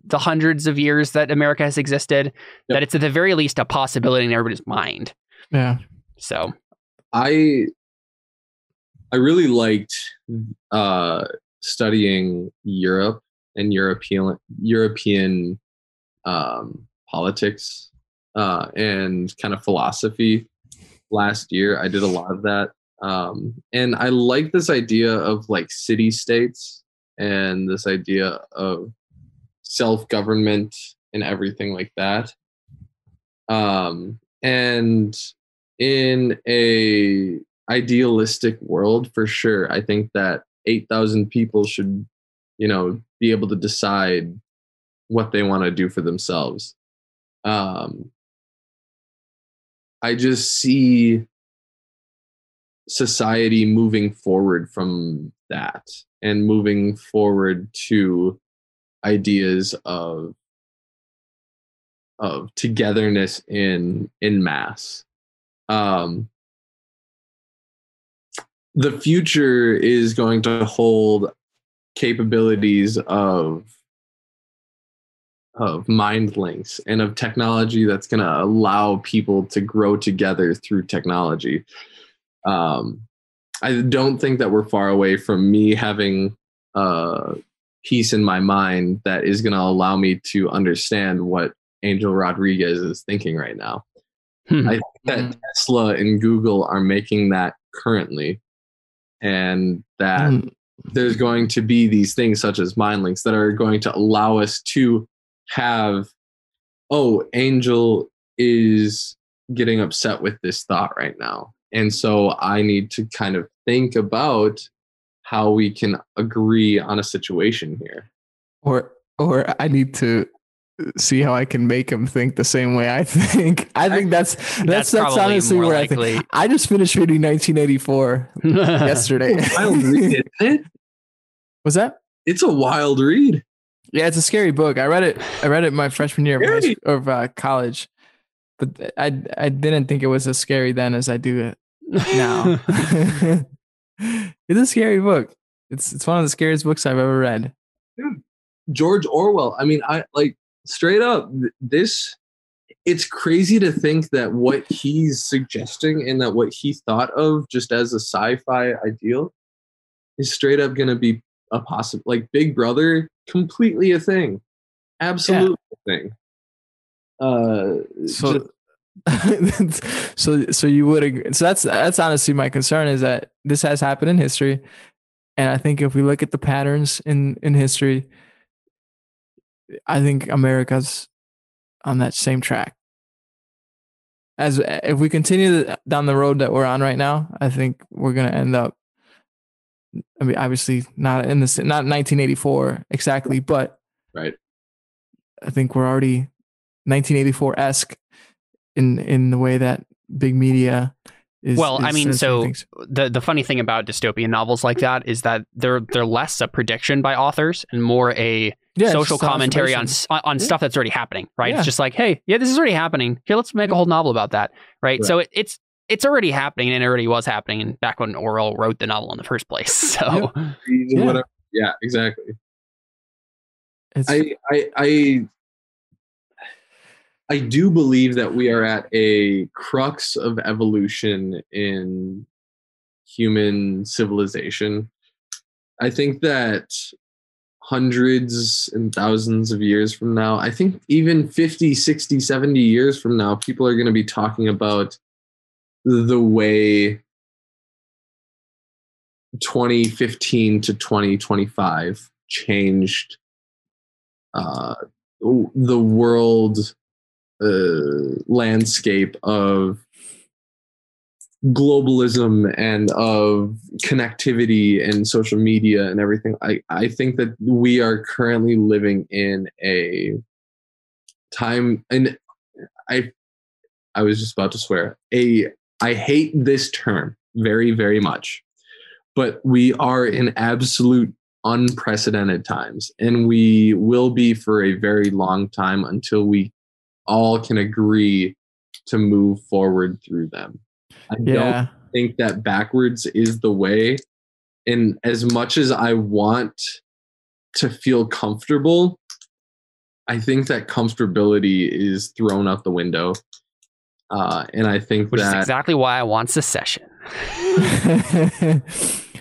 the hundreds of years that America has existed that it's at the very least a possibility in everybody's mind. Yeah. So I I really liked uh, studying Europe and European European um, politics uh, and kind of philosophy last year. I did a lot of that, um, and I like this idea of like city states and this idea of self government and everything like that. Um, and in a idealistic world for sure i think that 8000 people should you know be able to decide what they want to do for themselves. Um i just see society moving forward from that and moving forward to ideas of of togetherness in in mass. Um the future is going to hold capabilities of of mind links and of technology that's going to allow people to grow together through technology um i don't think that we're far away from me having a piece in my mind that is going to allow me to understand what angel rodriguez is thinking right now Hmm. I think that Tesla and Google are making that currently, and that Mm. There's going to be these things such as mind links that are going to allow us to have, oh, Angel is getting upset with this thought right now. And so I need to kind of think about how we can agree on a situation here. Or or I need to see how I can make him think the same way I think. I think that's that's that's, probably honestly more where I think. I just finished reading 1984 yesterday. Wild read, it? Was that? It's a wild read. Yeah, it's a scary book. I read it. I read it my freshman year of, Scary. of uh, college, but I I didn't think it was as scary then as I do it now. it's a scary book. It's it's one of the scariest books I've ever read. George Orwell. I mean, I like straight up this. It's crazy to think that what he's suggesting and that what he thought of just as a sci-fi ideal is straight up going to be a possible like Big Brother, completely a thing, absolutely a thing. Uh, So, so so you would agree. So that's that's honestly my concern is that this has happened in history, and I think if we look at the patterns in in history, I think America's on that same track. As uh, if we continue down the road that we're on right now, I think we're gonna end up. I mean, obviously not in this, not 1984 exactly, but right. I think we're already 1984 esque in in the way that big media is. well, I mean, so things. the the funny thing about dystopian novels like that is that they're they're less a prediction by authors and more a Yeah, social commentary on on Yeah. stuff that's already happening, right? Yeah. It's just like, hey, yeah, this is already happening. Here, let's make a whole novel about that, right? So it, it's it's already happening and it already was happening back when Orwell wrote the novel in the first place. So Yeah. Yeah. yeah, exactly. It's, I, I, I, I do believe that we are at a crux of evolution in human civilization. I think that hundreds and thousands of years from now, I think even 50, 60, 70 years from now, people are going to be talking about the way 2015 to 2025 changed uh, the world uh, landscape of globalism and of connectivity and social media and everything i i think that we are currently living in a time and i i was just about to swear a i hate this term very very much but we are in absolute unprecedented times and we will be for a very long time until we all can agree to move forward through them I Yeah. don't think that backwards is the way. And as much as I want to feel comfortable, I think that comfortability is thrown out the window. Uh, and I think Which is that exactly why I want secession.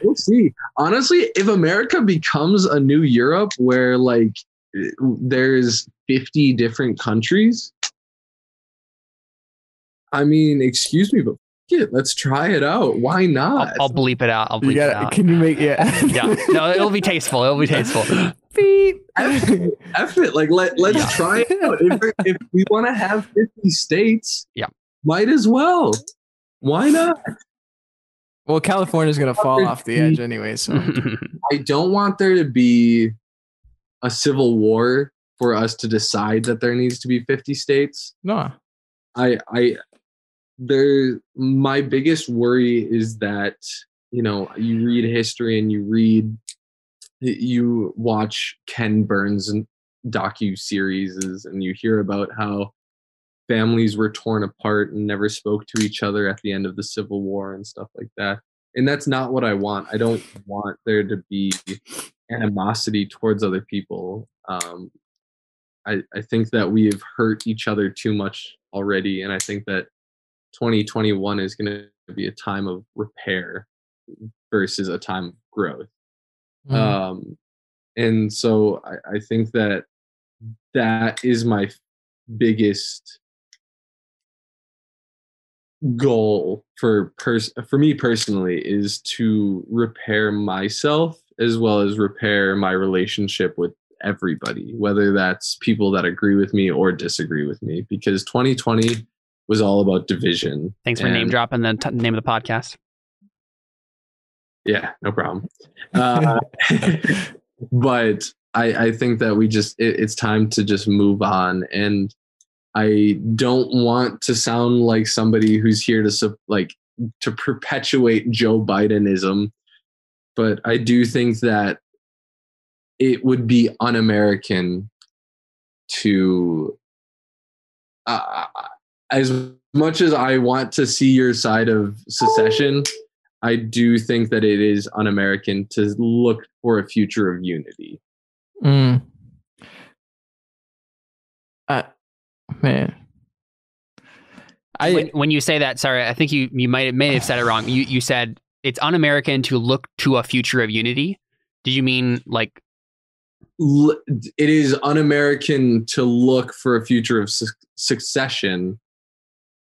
we'll see. Honestly, if America becomes a new Europe where like there's 50 different countries, I mean, excuse me, but f- it, let's try it out. Why I'll, not? I'll bleep it out. I'll you bleep it out. Can you make yeah? yeah, no, it'll be tasteful. It'll be tasteful. Beep. F it. Like let let's Yeah. try it out. If, if we want to have 50 states, Yeah. might as well. Why not? well, California's gonna fall off the edge anyway, so I don't want there to be a civil war for us to decide that there needs to be 50 states. no. I I there my biggest worry is that you know you read history and you read you watch Ken Burns and docu series and you hear about how families were torn apart and never spoke to each other at the end of the Civil War and stuff like that. And that's not what I want. I don't want there to be animosity towards other people. Um, I, I think that we have hurt each other too much already. And I think that 2021 is going to be a time of repair versus a time of growth. Mm. Um, and so I, I think that that is my biggest goal for pers- for me personally is to repair myself as well as repair my relationship with everybody whether that's people that agree with me or disagree with me because 2020 was all about division Thanks for name dropping the t- name of the podcast. yeah no problem uh, but I, I think that we just it, it's time to just move on and i don't want to sound like somebody who's here to like to perpetuate joe bidenism but i do think that it would be un-american to uh, as much as i want to see your side of secession I do think that it is un-American to look for a future of unity. Mm. Uh, man. I when, when you say that, sorry, I think you you might may have said it wrong. You you said it's un-American to look to a future of unity. Did you mean like It is un-American to look for a future of su- succession,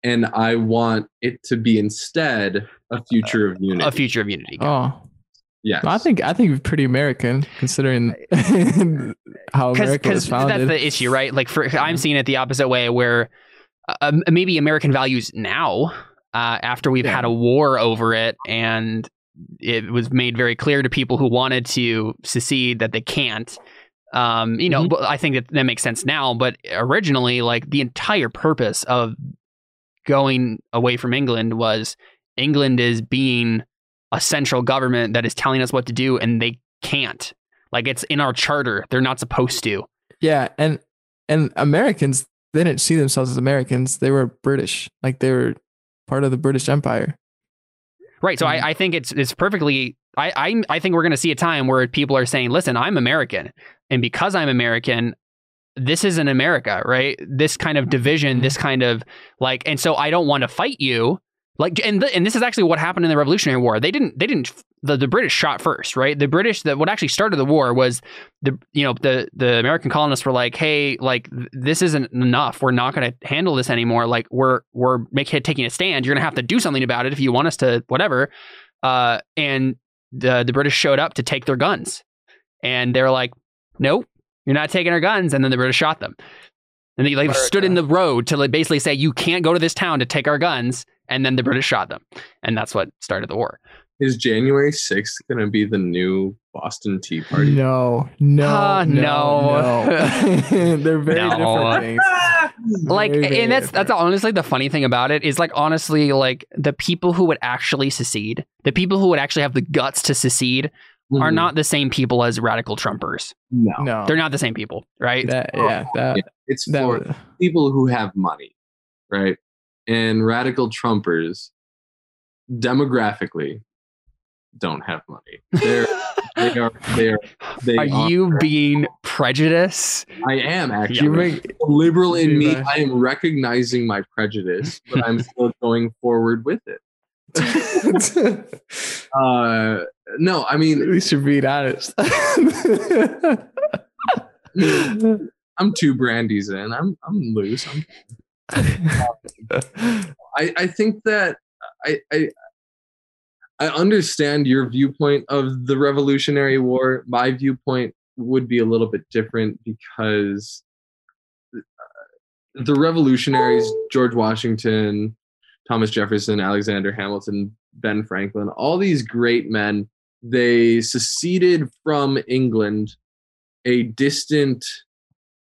and I want it to be instead a future of unity. a future of unity? oh, yes. I think I think it's pretty American considering how America was founded. that's the issue, right? Like for I'm seeing it the opposite way, where uh, maybe American values now, uh, after we've Yeah. had a war over it, and it was made very clear to people who wanted to secede that they can't. Um, you know, Mhm. but I think that that makes sense now. But originally, like the entire purpose of going away from England was England is being a central government that is telling us what to do, and they can't. Like it's in our charter; they're not supposed to. yeah, and and Americans they didn't see themselves as Americans. They were British. Like they were part of the British Empire. Right. So. I, mm-hmm. I think it's it's perfectly. I I, I think we're going to see a time where people are saying, "Listen, I'm American, and because I'm American, this isn't America, right? This kind of division, this kind of like, and so I don't want to fight you." Like, and and this is actually what happened in the Revolutionary War. They didn't they didn't the, the British shot first, right? The British that what actually started the war was the you know the the American colonists were like, hey, like this isn't enough. We're not going to handle this anymore. Like we're we're making taking a stand. You're going to have to do something about it if you want us to whatever. Uh, and the the British showed up to take their guns, and they're like, nope, you're not taking our guns. And then the British shot them. And they like stood in the road to like basically say, you can't go to this town to take our guns. And then the British shot them. And that's what started the war. Is January 6th going to be the new Boston Tea Party? No, no, Ah, no, no. no. They're very No. different things. like Very, very and that's different. that's honestly the funny thing about it is like honestly like the people who would actually secede the people who would actually have the guts to secede are Mhm. not the same people as radical trumpers No. no. they're not the same people right That yeah, that It's that for was, people who have money, right? And radical Trumpers demographically don't have money. They're they are they are they are are, you being prejudiced I am actually you make liberal in me. Dude, I am recognizing my prejudice, but I'm still going forward with it. Uh no, I mean we should be honest. I'm two brandies in. I'm I'm loose. I'm I, I think that I, I I understand your viewpoint of the Revolutionary War. My viewpoint would be a little bit different because uh, the revolutionaries, George Washington, Thomas Jefferson, Alexander Hamilton, Ben Franklin, all these great men, they seceded from England, a distant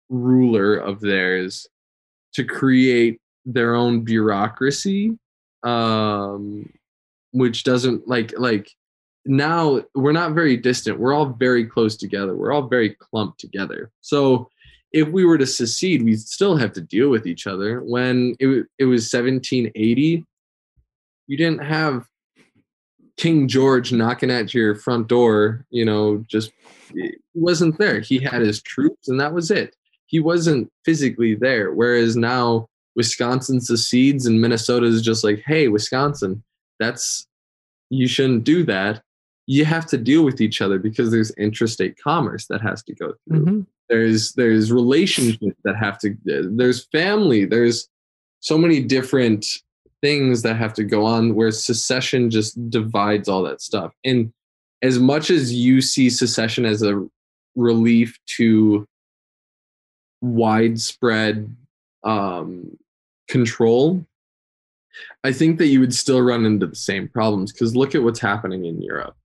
ruler of theirs, to create their own bureaucracy um which doesn't like like now we're not very distant. We're all very close together. We're all very clumped together. So if we were to secede we still have to deal with each other. When it, it was 1780 you didn't have king george knocking at your front door you know just wasn't there. He had his troops and that was it. He wasn't physically there. Whereas now wisconsin secedes and minnesota is just like hey wisconsin that's you shouldn't do that. You have to deal with each other because there's interstate commerce that has to go through. Mhm. There's there's relationships that have to there's family there's so many different things that have to go on where secession just divides all that stuff. And as much as you see secession as a relief to widespread um, control i think that you would still run into the same problems because look at what's happening in europe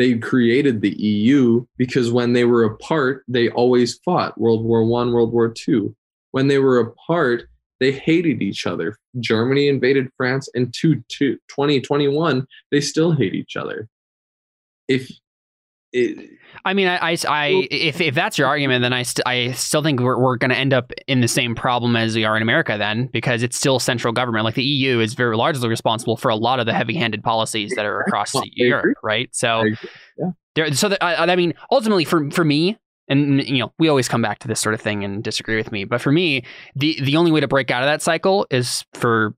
they created the EU because when they were apart, they always fought World War One, World War Two. When they were apart, they hated each other. Germany invaded France, and to, to 2021, they still hate each other. If it, I mean, I, I, I- if, if that's your argument, then I, st- I still think we're, we're going to end up in the same problem as we are in America then, because it's still central government. Like the EU is very largely responsible for a lot of the heavy handed policies that are across Europe, right? So. Yeah. there, so that, I, I mean, ultimately for, for me, and you know, we always come back to this sort of thing and disagree with me, but for me, the, the only way to break out of that cycle is for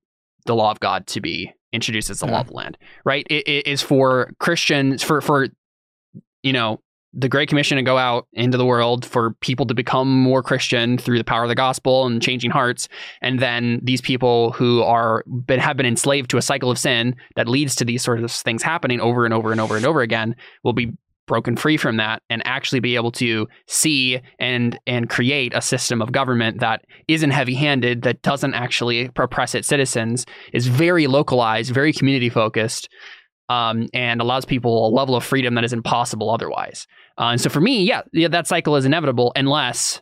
the law of God to be introduced as the law of the land, right? It, it is for Christians, for, for, you know, the Great Commission to go out into the world for people to become more Christian through the power of the gospel and changing hearts, and then these people who are been have been enslaved to a cycle of sin that leads to these sort of things happening over and over and over and over again will be broken free from that and actually be able to see and and create a system of government that isn't heavy-handed that doesn't actually oppress its citizens is very localized very community focused um, and allows people a level of freedom that is impossible otherwise uh, and so for me, yeah, yeah, that cycle is inevitable unless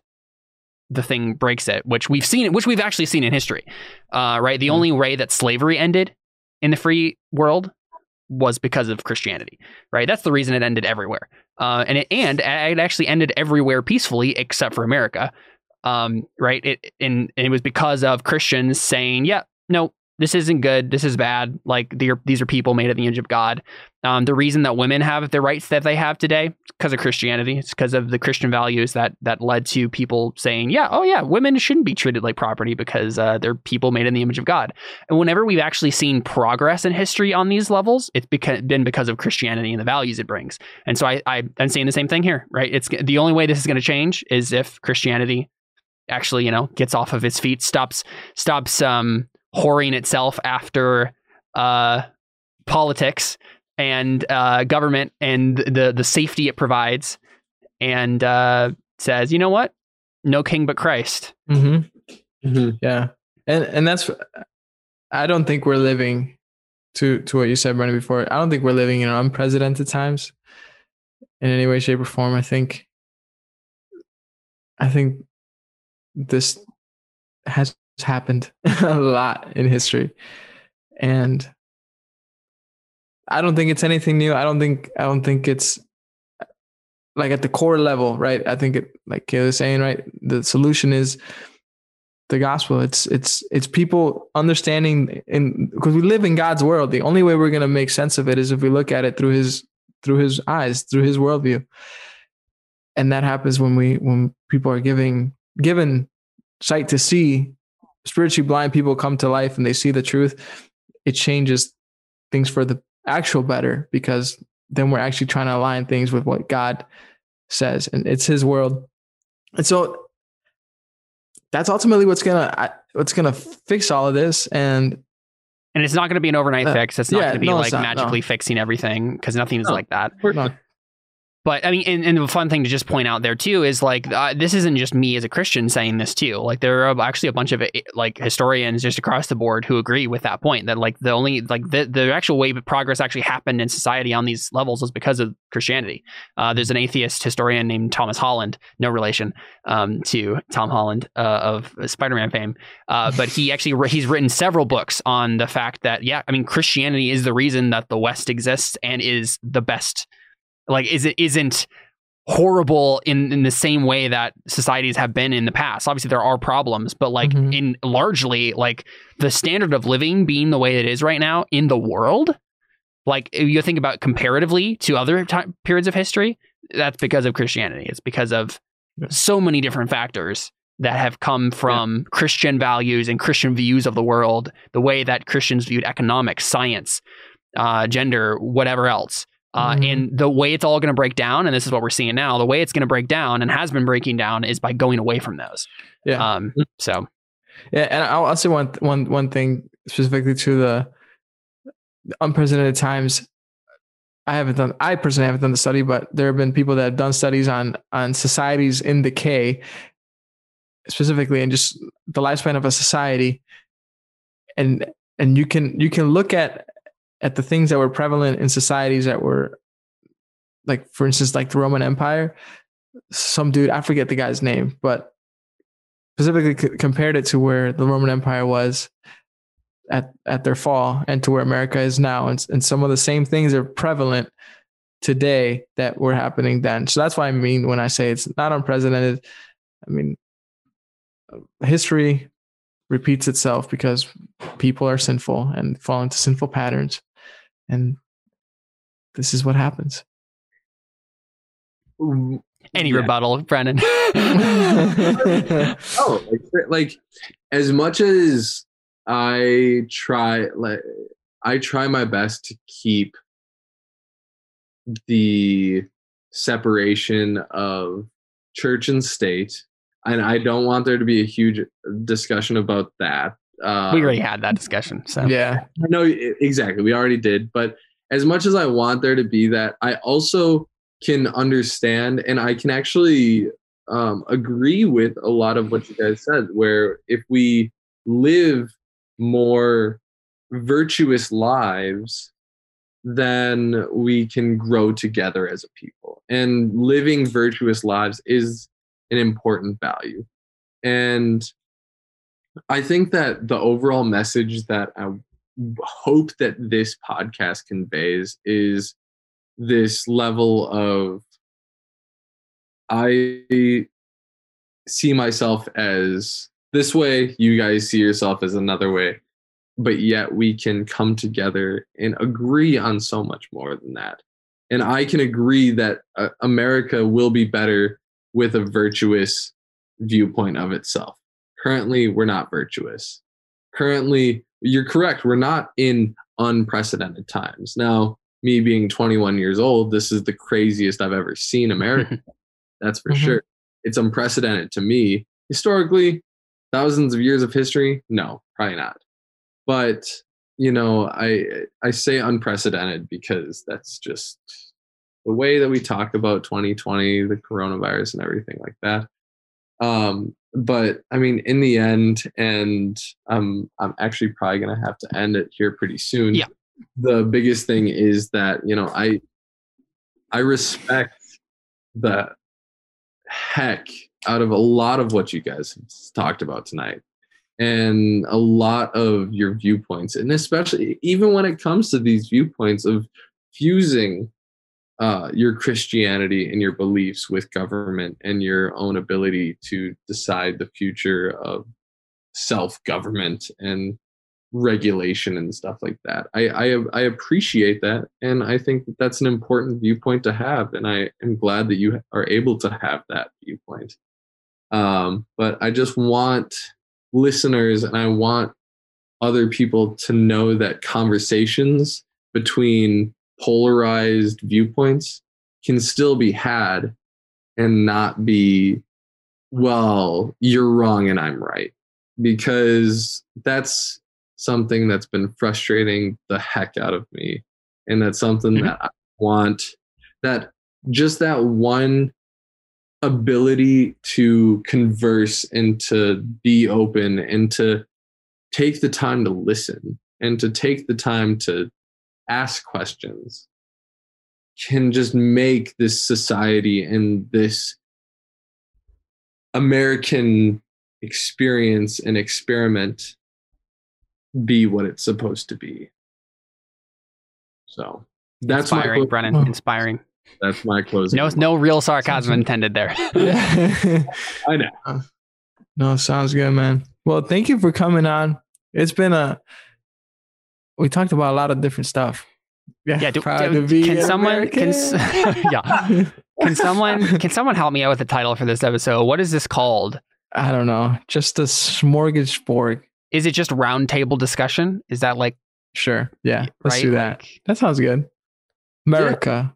the thing breaks it, which we've seen, which we've actually seen in history. Uh, right, the only way that slavery ended in the free world was because of Christianity. Right, that's the reason it ended everywhere. Uh, and it and it actually ended everywhere peacefully except for America. Um, right, it and, and it was because of Christians saying, yeah, no, this isn't good. This is bad. Like these are people made in the image of God. Um, the reason that women have the rights that they have today because of Christianity. It's because of the Christian values that that led to people saying, yeah, oh yeah, women shouldn't be treated like property because uh, they're people made in the image of God. And whenever we've actually seen progress in history on these levels, it's beca- been because of Christianity and the values it brings. And so I, I I'm saying the same thing here, right? It's the only way this is going to change is if Christianity actually, you know, gets off of its feet, stops stops um, whoring itself after uh, politics and uh, government and the the safety it provides, and uh, says, you know what, no king but Christ. Mm-hmm. Mm-hmm. Yeah, and and that's I don't think we're living to to what you said, Brennan, before. I don't think we're living in unprecedented times in any way, shape, or form. I think I think this has happened a lot in history, and I don't think it's anything new. I don't think I don't think it's like at the core level, right? I think it like Caleb was saying, right? The solution is the gospel. It's it's it's people understanding in because we live in God's world. The only way we're gonna make sense of it is if we look at it through his through his eyes, through his worldview. And that happens when we when people are giving given sight to see, spiritually blind people come to life and they see the truth. It changes things for the actual better because then we're actually trying to align things with what God says and it's his world. And so that's ultimately what's gonna what's gonna fix all of this and and it's not going to be an overnight Uh, fix. It's not yeah, going to be no, like not, magically no. fixing everything because nothing is No. like that. no, But I mean, and, and the fun thing to just point out there too is like uh, this isn't just me as a Christian saying this too. Like there are actually a bunch of eh, like historians just across the board who agree with that point that like the only like the the actual way that progress actually happened in society on these levels was because of Christianity. Uh, there's an atheist historian named Thomas Holland, no relation um, to Tom Holland uh, of Spider-Man fame, uh, but he actually he's written several books on the fact that yeah, I mean Christianity is the reason that the West exists and is the best like is it isn't horrible in in the same way that societies have been in the past. Obviously there are problems but like Mhm. in largely like the standard of living being the way it is right now in the world like if you think about comparatively to other time periods of history that's because of christianity. It's because of so many different factors that have come from christian values and christian views of the world the way that christians viewed economics science uh, gender whatever else uh, Mhm. and the way it's all going to break down, and this is what we're seeing now, the way it's going to break down and has been breaking down is by going away from those. Yeah. Um, so Yeah, and I'll, I'll say one one one thing specifically to the unprecedented times. I haven't done. I personally haven't done the study, but there have been people that have done studies on on societies in decay, specifically, and just the lifespan of a society. And and you can you can look at at the things that were prevalent in societies that were like, for instance, like the Roman Empire. Some dude, I forget the guy's name, but specifically c- compared it to where the Roman Empire was at at their fall and to where America is now, and, and some of the same things are prevalent today that were happening then. So that's what I mean when I say it's not unprecedented. I mean, history repeats itself because people are sinful and fall into sinful patterns, and this is what happens. any Yeah. rebuttal, Brennan? oh, like, like as much as I try, like I try my best to keep the separation of church and state, and I don't want there to be a huge discussion about that. Uh, we already had that discussion. So yeah, no, exactly. We already did. But as much as I want there to be that, I also can understand and I can actually um, agree with a lot of what you guys said, where if we live more virtuous lives, then we can grow together as a people. And living virtuous lives is an important value. And I think that the overall message that I hope that this podcast conveys is this level of I see myself as this way, you guys see yourself as another way. but yet we can come together and agree on so much more than that. And I can agree that uh, America will be better with a virtuous viewpoint of itself. Currently, we're not virtuous. Currently, you're correct. We're not in unprecedented times. Now, me being 21 years old, this is the craziest I've ever seen America. That's for Mhm. sure. It's unprecedented to me. Historically, thousands of years of history, no, probably not. But you know, I I say unprecedented because that's just the way that we talk about 2020, the coronavirus, and everything like that. Um, but I mean, in the end, and um, I'm actually probably gonna have to end it here pretty soon. Yeah. The biggest thing is that you know I I respect the heck out of a lot of what you guys have talked about tonight and a lot of your viewpoints and especially even when it comes to these viewpoints of fusing uh, your christianity and your beliefs with government and your own ability to decide the future of self-government and regulation and stuff like that. I, I i appreciate that and i think that that's an important viewpoint to have and i am glad that you are able to have that viewpoint. Um, but i just want listeners and I want other people to know that conversations between polarized viewpoints can still be had and not be, well, you're wrong and I'm right. Because that's something that's been frustrating the heck out of me. And that's something Mhm. that I want that just that one ability to converse and to be open and to take the time to listen and to take the time to ask questions can just make this society and this American experience and experiment be what it's supposed to be. So that's inspiring, clo- Brennan. Oh. Inspiring. that's my closing. No, no real sarcasm intended there. Yeah. I know. no, sounds good, man. Well, thank you for coming on. It's been a. We talked about a lot of different stuff. Yeah, do, proud do- to be can an someone can, yeah can someone can someone help me out with the title for this episode? What is this called? I don't know. Just a smorgasbord. Is it just roundtable discussion? Is that like Sure. Yeah. Let's right? do that. Like, That sounds good. America.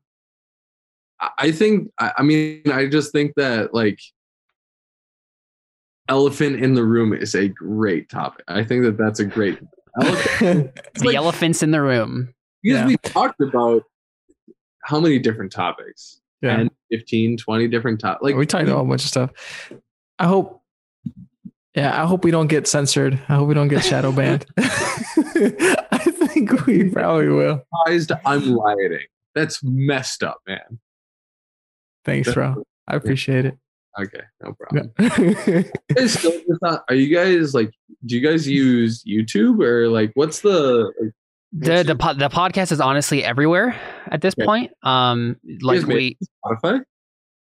I- I think I I mean I just think that like elephant in the room is a great topic. I think that that's a great elephant the like- elephants in the room. because Yeah. we talked about how many different topics yeah. 10 15 20 different topics like we talked about a whole bunch of stuff. I hope. Yeah, I hope we don't get censored. I hope we don't get shadow banned. I think we probably will. surprised I'm rioting. That's messed up, man. Thanks, bro. I appreciate it. Okay, no problem. Yeah. You still just not- are you guys like do you guys use YouTube or like what's the like, The what's the po- the podcast is honestly everywhere at this Yeah. point. Um, like we Spotify?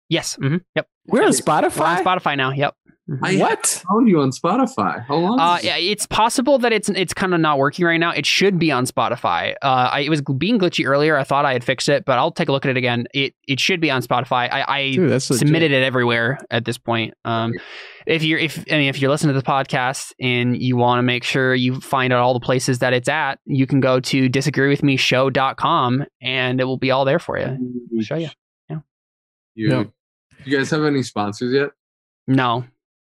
yes, Mm-hmm. yep. We're on We're on Spotify. Spotify now. Yep. Mhm. I What? found you on Spotify. How long? Uh, is yeah, it's possible that it's it's kind of not working right now. It should be on Spotify. Uh, I, it was being glitchy earlier. I thought I had fixed it, but I'll take a look at it again. It it should be on Spotify. I, I Dude, that's legit. submitted it everywhere at this point. Um, if you're if I mean if you're listening to the podcast and you want to make sure you find out all the places that it's at, you can go to disagreewithmeshow.com and it will be all there for you. I'll show you. You, Yeah. you guys have any sponsors yet? No,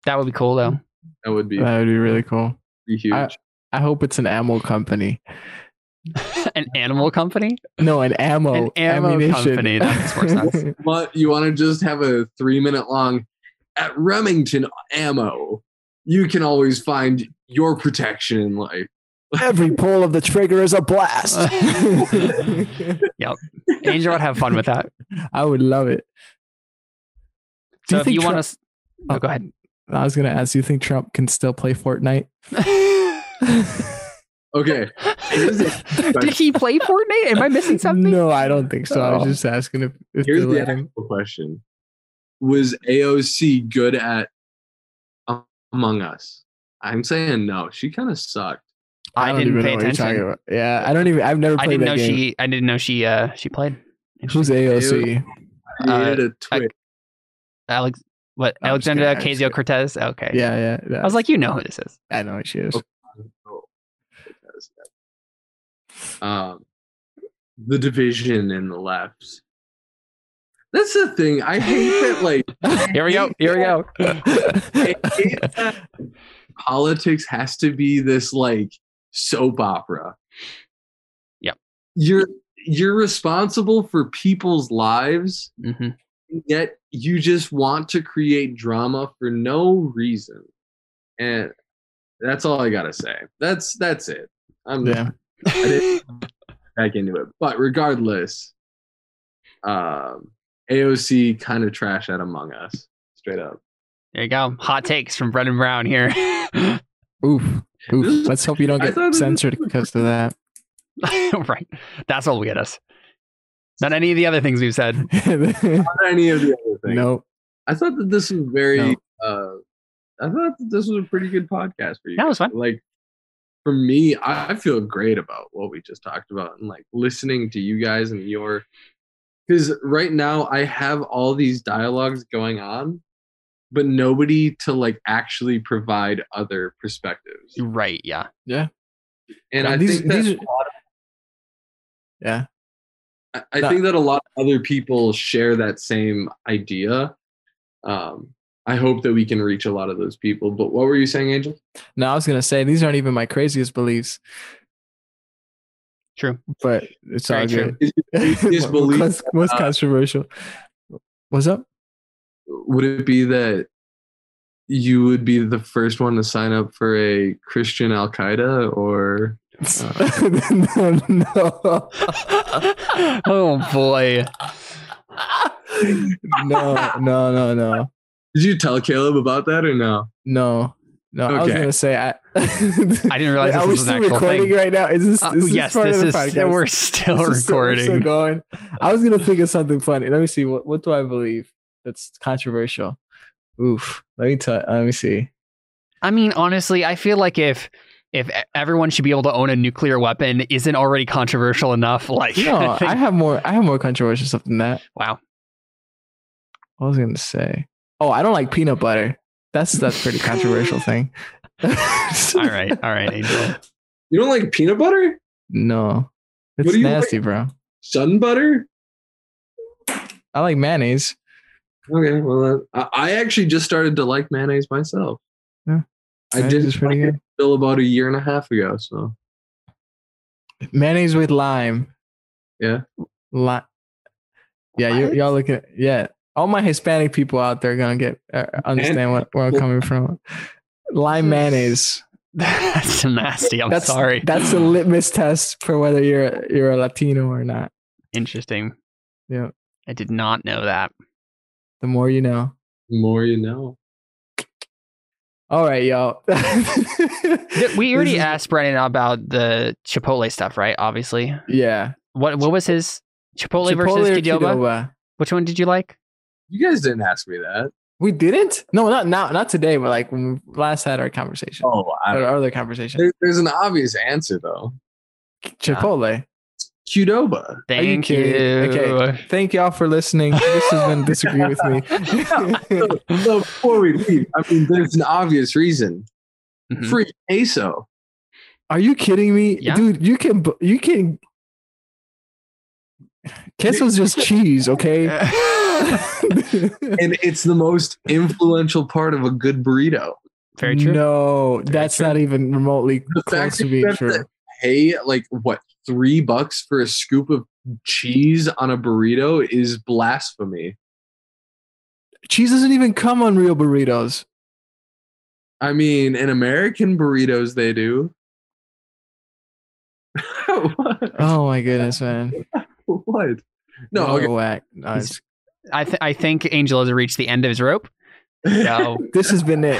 that would be cool though. That would be That would be really cool. Be huge. I- I hope it's an ammo company. An animal company. No, an ammo. An ammo ammunition. company. That makes more sense. but you want to just have a three minute long at Remington Ammo. You can always find your protection in life. Every pull of the trigger is a blast. Yep. Angel would have fun with that. I would love it. Do So you if think you want Trump- to, oh, go ahead. I was gonna ask. Do you think Trump can still play Fortnite? Okay. Did he play Fortnite? Am I missing something? no, I don't think so. I was Oh. just asking if, if Here's the let actual question: Was AOC good at Among Us? I'm saying no. She kind of sucked. I, don't didn't pay know what you're talking attention. Yeah, I don't even. I've never I played didn't that know game. she. I didn't know she. Uh, she played. Who's AOC? Created a twit. Alex. What? I'm Alexandra Ocasio Cortez? Okay. Yeah, yeah. I was like, you know who this is. I know who she is. Um, the division in the left. That's the thing. I hate that. Like, Here we go. Here we go. I hate that politics has to be this like soap opera. Yep. You're you're responsible for people's lives, hmm yet you just want to create drama for no reason. And that's all I gotta say. That's that's it. I'm Yeah. I didn't back into it. But regardless, um, AOC kind of trash at Among Us, straight up. There you go. Hot takes from Brendan Brown here. Oof. Oof. Let's hope you don't get censored because of that. right. That's what will get us. Not any of the other things we've said. Not any of the other things. no. I thought that this was very. No. uh I thought that this was a pretty good podcast for you. Yeah, it was fun. Like for me, I I feel great about what we just talked about, and like listening to you guys and your. Because right now I have all these dialogues going on, but nobody to like actually provide other perspectives. Right. Yeah. Yeah. And Yeah, I these- think that these a are- lot of- Yeah. I, I think that a lot of other people share that same idea. Um, I hope that we can reach a lot of those people. But what were you saying, Angel? No, I was gonna say these aren't even my craziest beliefs, True. but it's Very all true. good. Craziest belief, most, most uh, controversial. What's up? Would it be that you would be the first one to sign up for a Christian Al Qaeda, or no, no. oh boy. no, no, no, no, did you tell Caleb about that or no? no, no. okay. I was gonna say I. I didn't realize Are this we was an still actual recording thing. right now? Is this, Uh, is this yes, part this of the is. podcast? We're still This is still- we're recording. still going. I was gonna think of something funny. Let me see. What what do I believe that's controversial? Oof. Let me tell. Let me see. I mean, honestly, I feel like if if everyone should be able to own a nuclear weapon isn't already controversial enough, like No, I have more. I have more controversial stuff than that. wow. What was I gonna say? Oh, I don't like peanut butter. That's that's pretty controversial thing. All right, all right, Angel. You don't like peanut butter, No, it's do you nasty, bro. sun butter? I like mayonnaise. Okay, well, uh, I I actually just started to like mayonnaise myself. Yeah, I did is pretty good. Still about a year and a half ago. So Mayonnaise with lime. yeah, Li- yeah, you, y'all look at yeah. All my Hispanic people out there gonna get uh, understand what, where I'm coming from. Lime mayonnaise. That's nasty. I'm that's sorry. That's a litmus test for whether you're you're a Latino or not. Interesting. Yeah. I did not know that. The more you know. the more you know. All right, y'all. We already is- asked Brennan about the Chipotle stuff, right? Obviously. Yeah. What what was his Chipotle, versus or Qdoba? Qdoba? Which one did you like? You guys didn't ask me that. We didn't? No, not now, not today, but like when we last had our conversation. Oh, I, Our other conversation. there, there's an obvious answer though. Chipotle. Qdoba. Are you Thank you. kidding? Okay. Thank y'all for listening. This has been disagree with me. so before we leave, I mean, there's an obvious reason. Mhm. Free queso. Are you kidding me, Yeah. dude? You can bu- you can. Queso's just cheese, okay? and it's the most influential part of a good burrito. Very true. No, that's true. not even remotely The close fact to being true. to pay like what three bucks for a scoop of cheese on a burrito is blasphemy. Cheese doesn't even come on real burritos. I mean, in American burritos, they do. what? Oh my goodness, man! what? No, Y'all okay. whack. No, it's- I th- I think Angel has reached the end of his rope. So this has been it.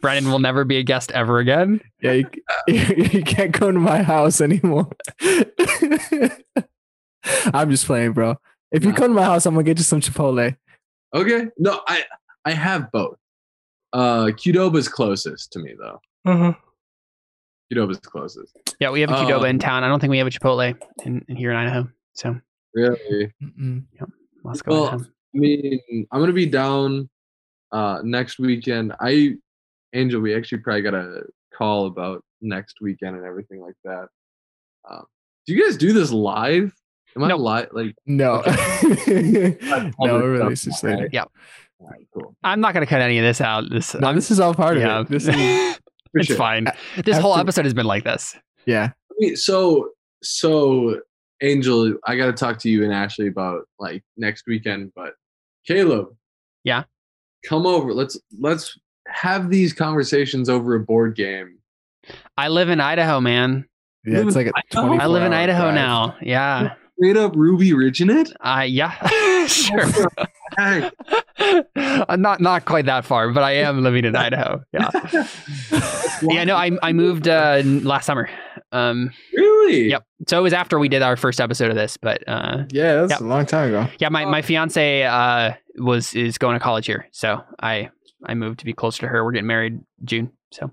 Brennan will never be a guest ever again. yeah, you, you can't come to my house anymore. I'm just playing, bro. If you Nah. come to my house, I'm gonna get you some Chipotle. Okay. No, I I have both. Uh Qdoba's closest to me though. Qdoba's closest. Yeah, we have a Qdoba in Um, town. I don't think we have a Chipotle in, in here in Idaho. So Really? Mm-mm. let's go. Well. I mean, I'm gonna be down uh next weekend. I Angel, we actually probably got a call about next weekend and everything like that. Um, do you guys do this live? Am I Nope. live? Like, No. no, public we're stuff. release this later. Yeah. all right, cool. I'm not gonna cut any of this out. This No, this is all part yeah, of it. This is it's sure. fine. This whole episode has been like this. yeah. I mean, so so Angel, I got to talk to you and Ashley about like next weekend. But Caleb, Yeah? come over. Let's let's have these conversations over a board game. I live in Idaho, man. Yeah, it's like a Idaho? 24 I live in hour Idaho drive. now. Yeah. Straight up Ruby Ridge in it. I yeah. sure. Heck, Uh, not not quite that far, but I am living in Idaho. Yeah. Yeah, no, I I moved uh last summer. Um really? Yep. So it was after we did our first episode of this, but uh Yeah, that's Yep. a long time ago. yeah, my, my fiance uh was is going to college here. So I I moved to be closer to her. We're getting married June. So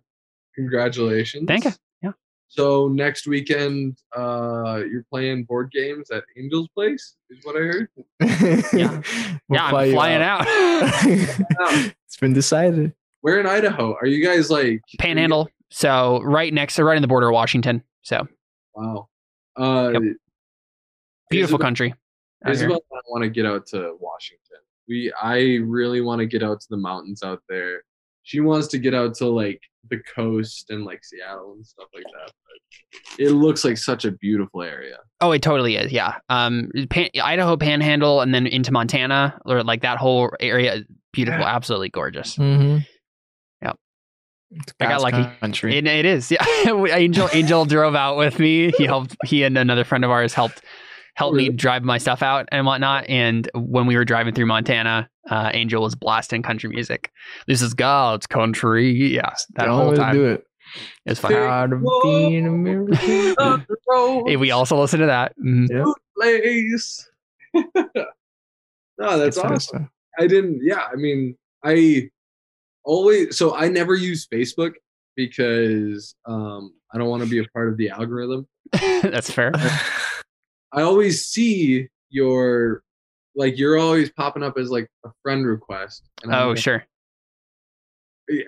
Congratulations. thank you. Yeah. So next weekend, uh, you're playing board games at Angel's Place, is what I heard. Yeah. We'll yeah, fly I'm flying out. out. it's been decided. Where in Idaho are you guys like? Panhandle. So right next so right in the border of Washington. So Wow. Uh, Yep. beautiful Isabel- country. out. Isabel I want to get out to Washington. We, I really want to get out to the mountains out there. She wants to get out to like the coast and like Seattle and stuff like that. But it looks like such a beautiful area. Oh, it totally is. Yeah. Um, Pan- Idaho Panhandle, and then into Montana, or like that whole area, is beautiful, absolutely gorgeous. Mm-hmm. It's I got lucky. Country. It, it is. Yeah. Angel Angel drove out with me. He helped. He and another friend of ours helped helped me drive my stuff out and whatnot. And when we were driving through Montana, uh, Angel was blasting country music. This is God's country. Yes, that the only whole time to do it. it was fun. Proud of being American. Hey, we also listen to that. Mhm. Yeah. place. no, that's Good awesome. I didn't. Yeah, I mean, I always. So I never use Facebook because um, I don't want to be a part of the algorithm. That's fair. I always see your like you're always popping up as like a friend request. And Oh, sure.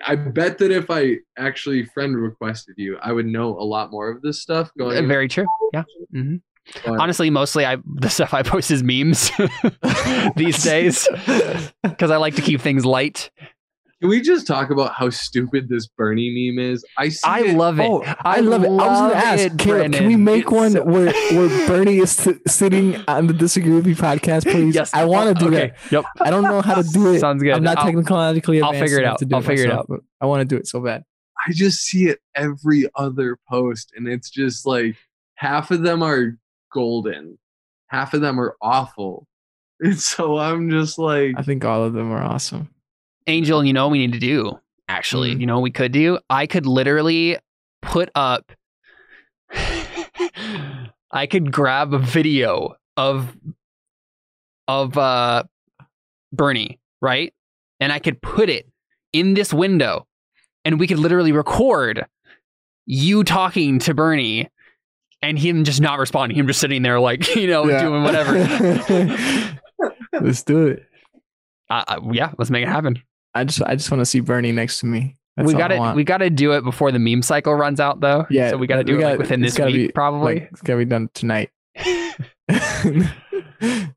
I bet that if I actually friend requested you, I would know a lot more of this stuff going. Uh, Very true. Yeah. hmm but- Honestly, mostly I the stuff I post is memes these days because I like to keep things light. Can we just talk about how stupid this Bernie meme is? I see I it- love it. Oh, I love it. I was going to ask, it, Caleb, can we make It's one so- where, where Bernie is t- sitting on the Disagree With Me podcast, please? Yes, I want to do okay. that. Yep. I don't know how to do it. Sounds good. I'm not I'll- technologically I'll figure it out. to do I'll figure it myself, but I want to do it so bad. I just see it every other post, and it's just like half of them are golden, half of them are awful. And so I'm just like, I think all of them are awesome. Angel, you know what we need to do? Actually, Mm. you know what we could do? I could literally put up I could grab a video of of uh Bernie, right? And I could put it in this window and we could literally record you talking to Bernie and him just not responding, him just sitting there like, you know, Yeah. doing whatever. Let's do it. uh, uh, yeah, let's make it happen. I just I just want to see Bernie next to me. That's we got to we got to do it before the meme cycle runs out, though. Yeah, so we got to do it like, gotta- within it's this week, be, probably. Like, it's gotta be done tonight.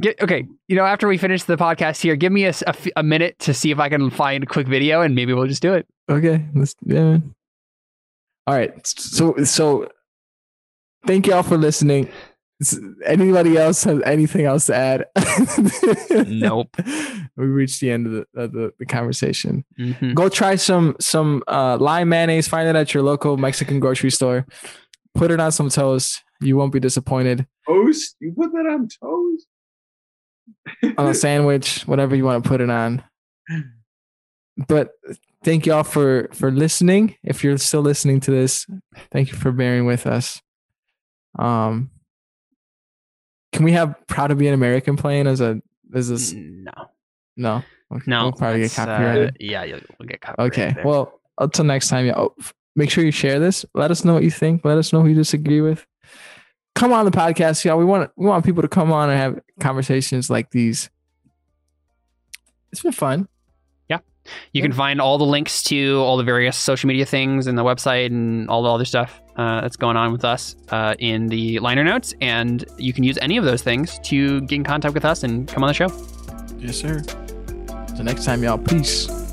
Get, okay, you know, after we finish the podcast here, give me a, s- a f- a minute to see if I can find a quick video, and maybe we'll just do it. Okay, let's yeah. Man. All right, so so thank you all for listening. S- Anybody else have anything else to add? Nope. we reached the end of the of the, the conversation. Mhm. Go try some some uh, lime mayonnaise. Find it at your local Mexican grocery store. Put it on some toast. You won't be disappointed. toast? You put that on toast? on a sandwich, whatever you want to put it on. But thank you all for for listening. If you're still listening to this, thank you for bearing with us. Um, can we have "Proud to Be an American" playing as a as a s- No, no? Okay, no, we'll probably get uh, copyrighted. yeah, you'll, we'll get copyrighted. okay, there. well, until next time, yeah. Oh, make sure you share this. Let us know what you think. Let us know who you disagree with. Come on the podcast, y'all. We want we want people to come on and have conversations like these. It's been fun. Yeah. You can find all the links to all the various social media things and the website and all the other stuff uh, that's going on with us uh, in the liner notes. And you can use any of those things to get in contact with us and come on the show. Yes, sir. So next time, y'all. Peace.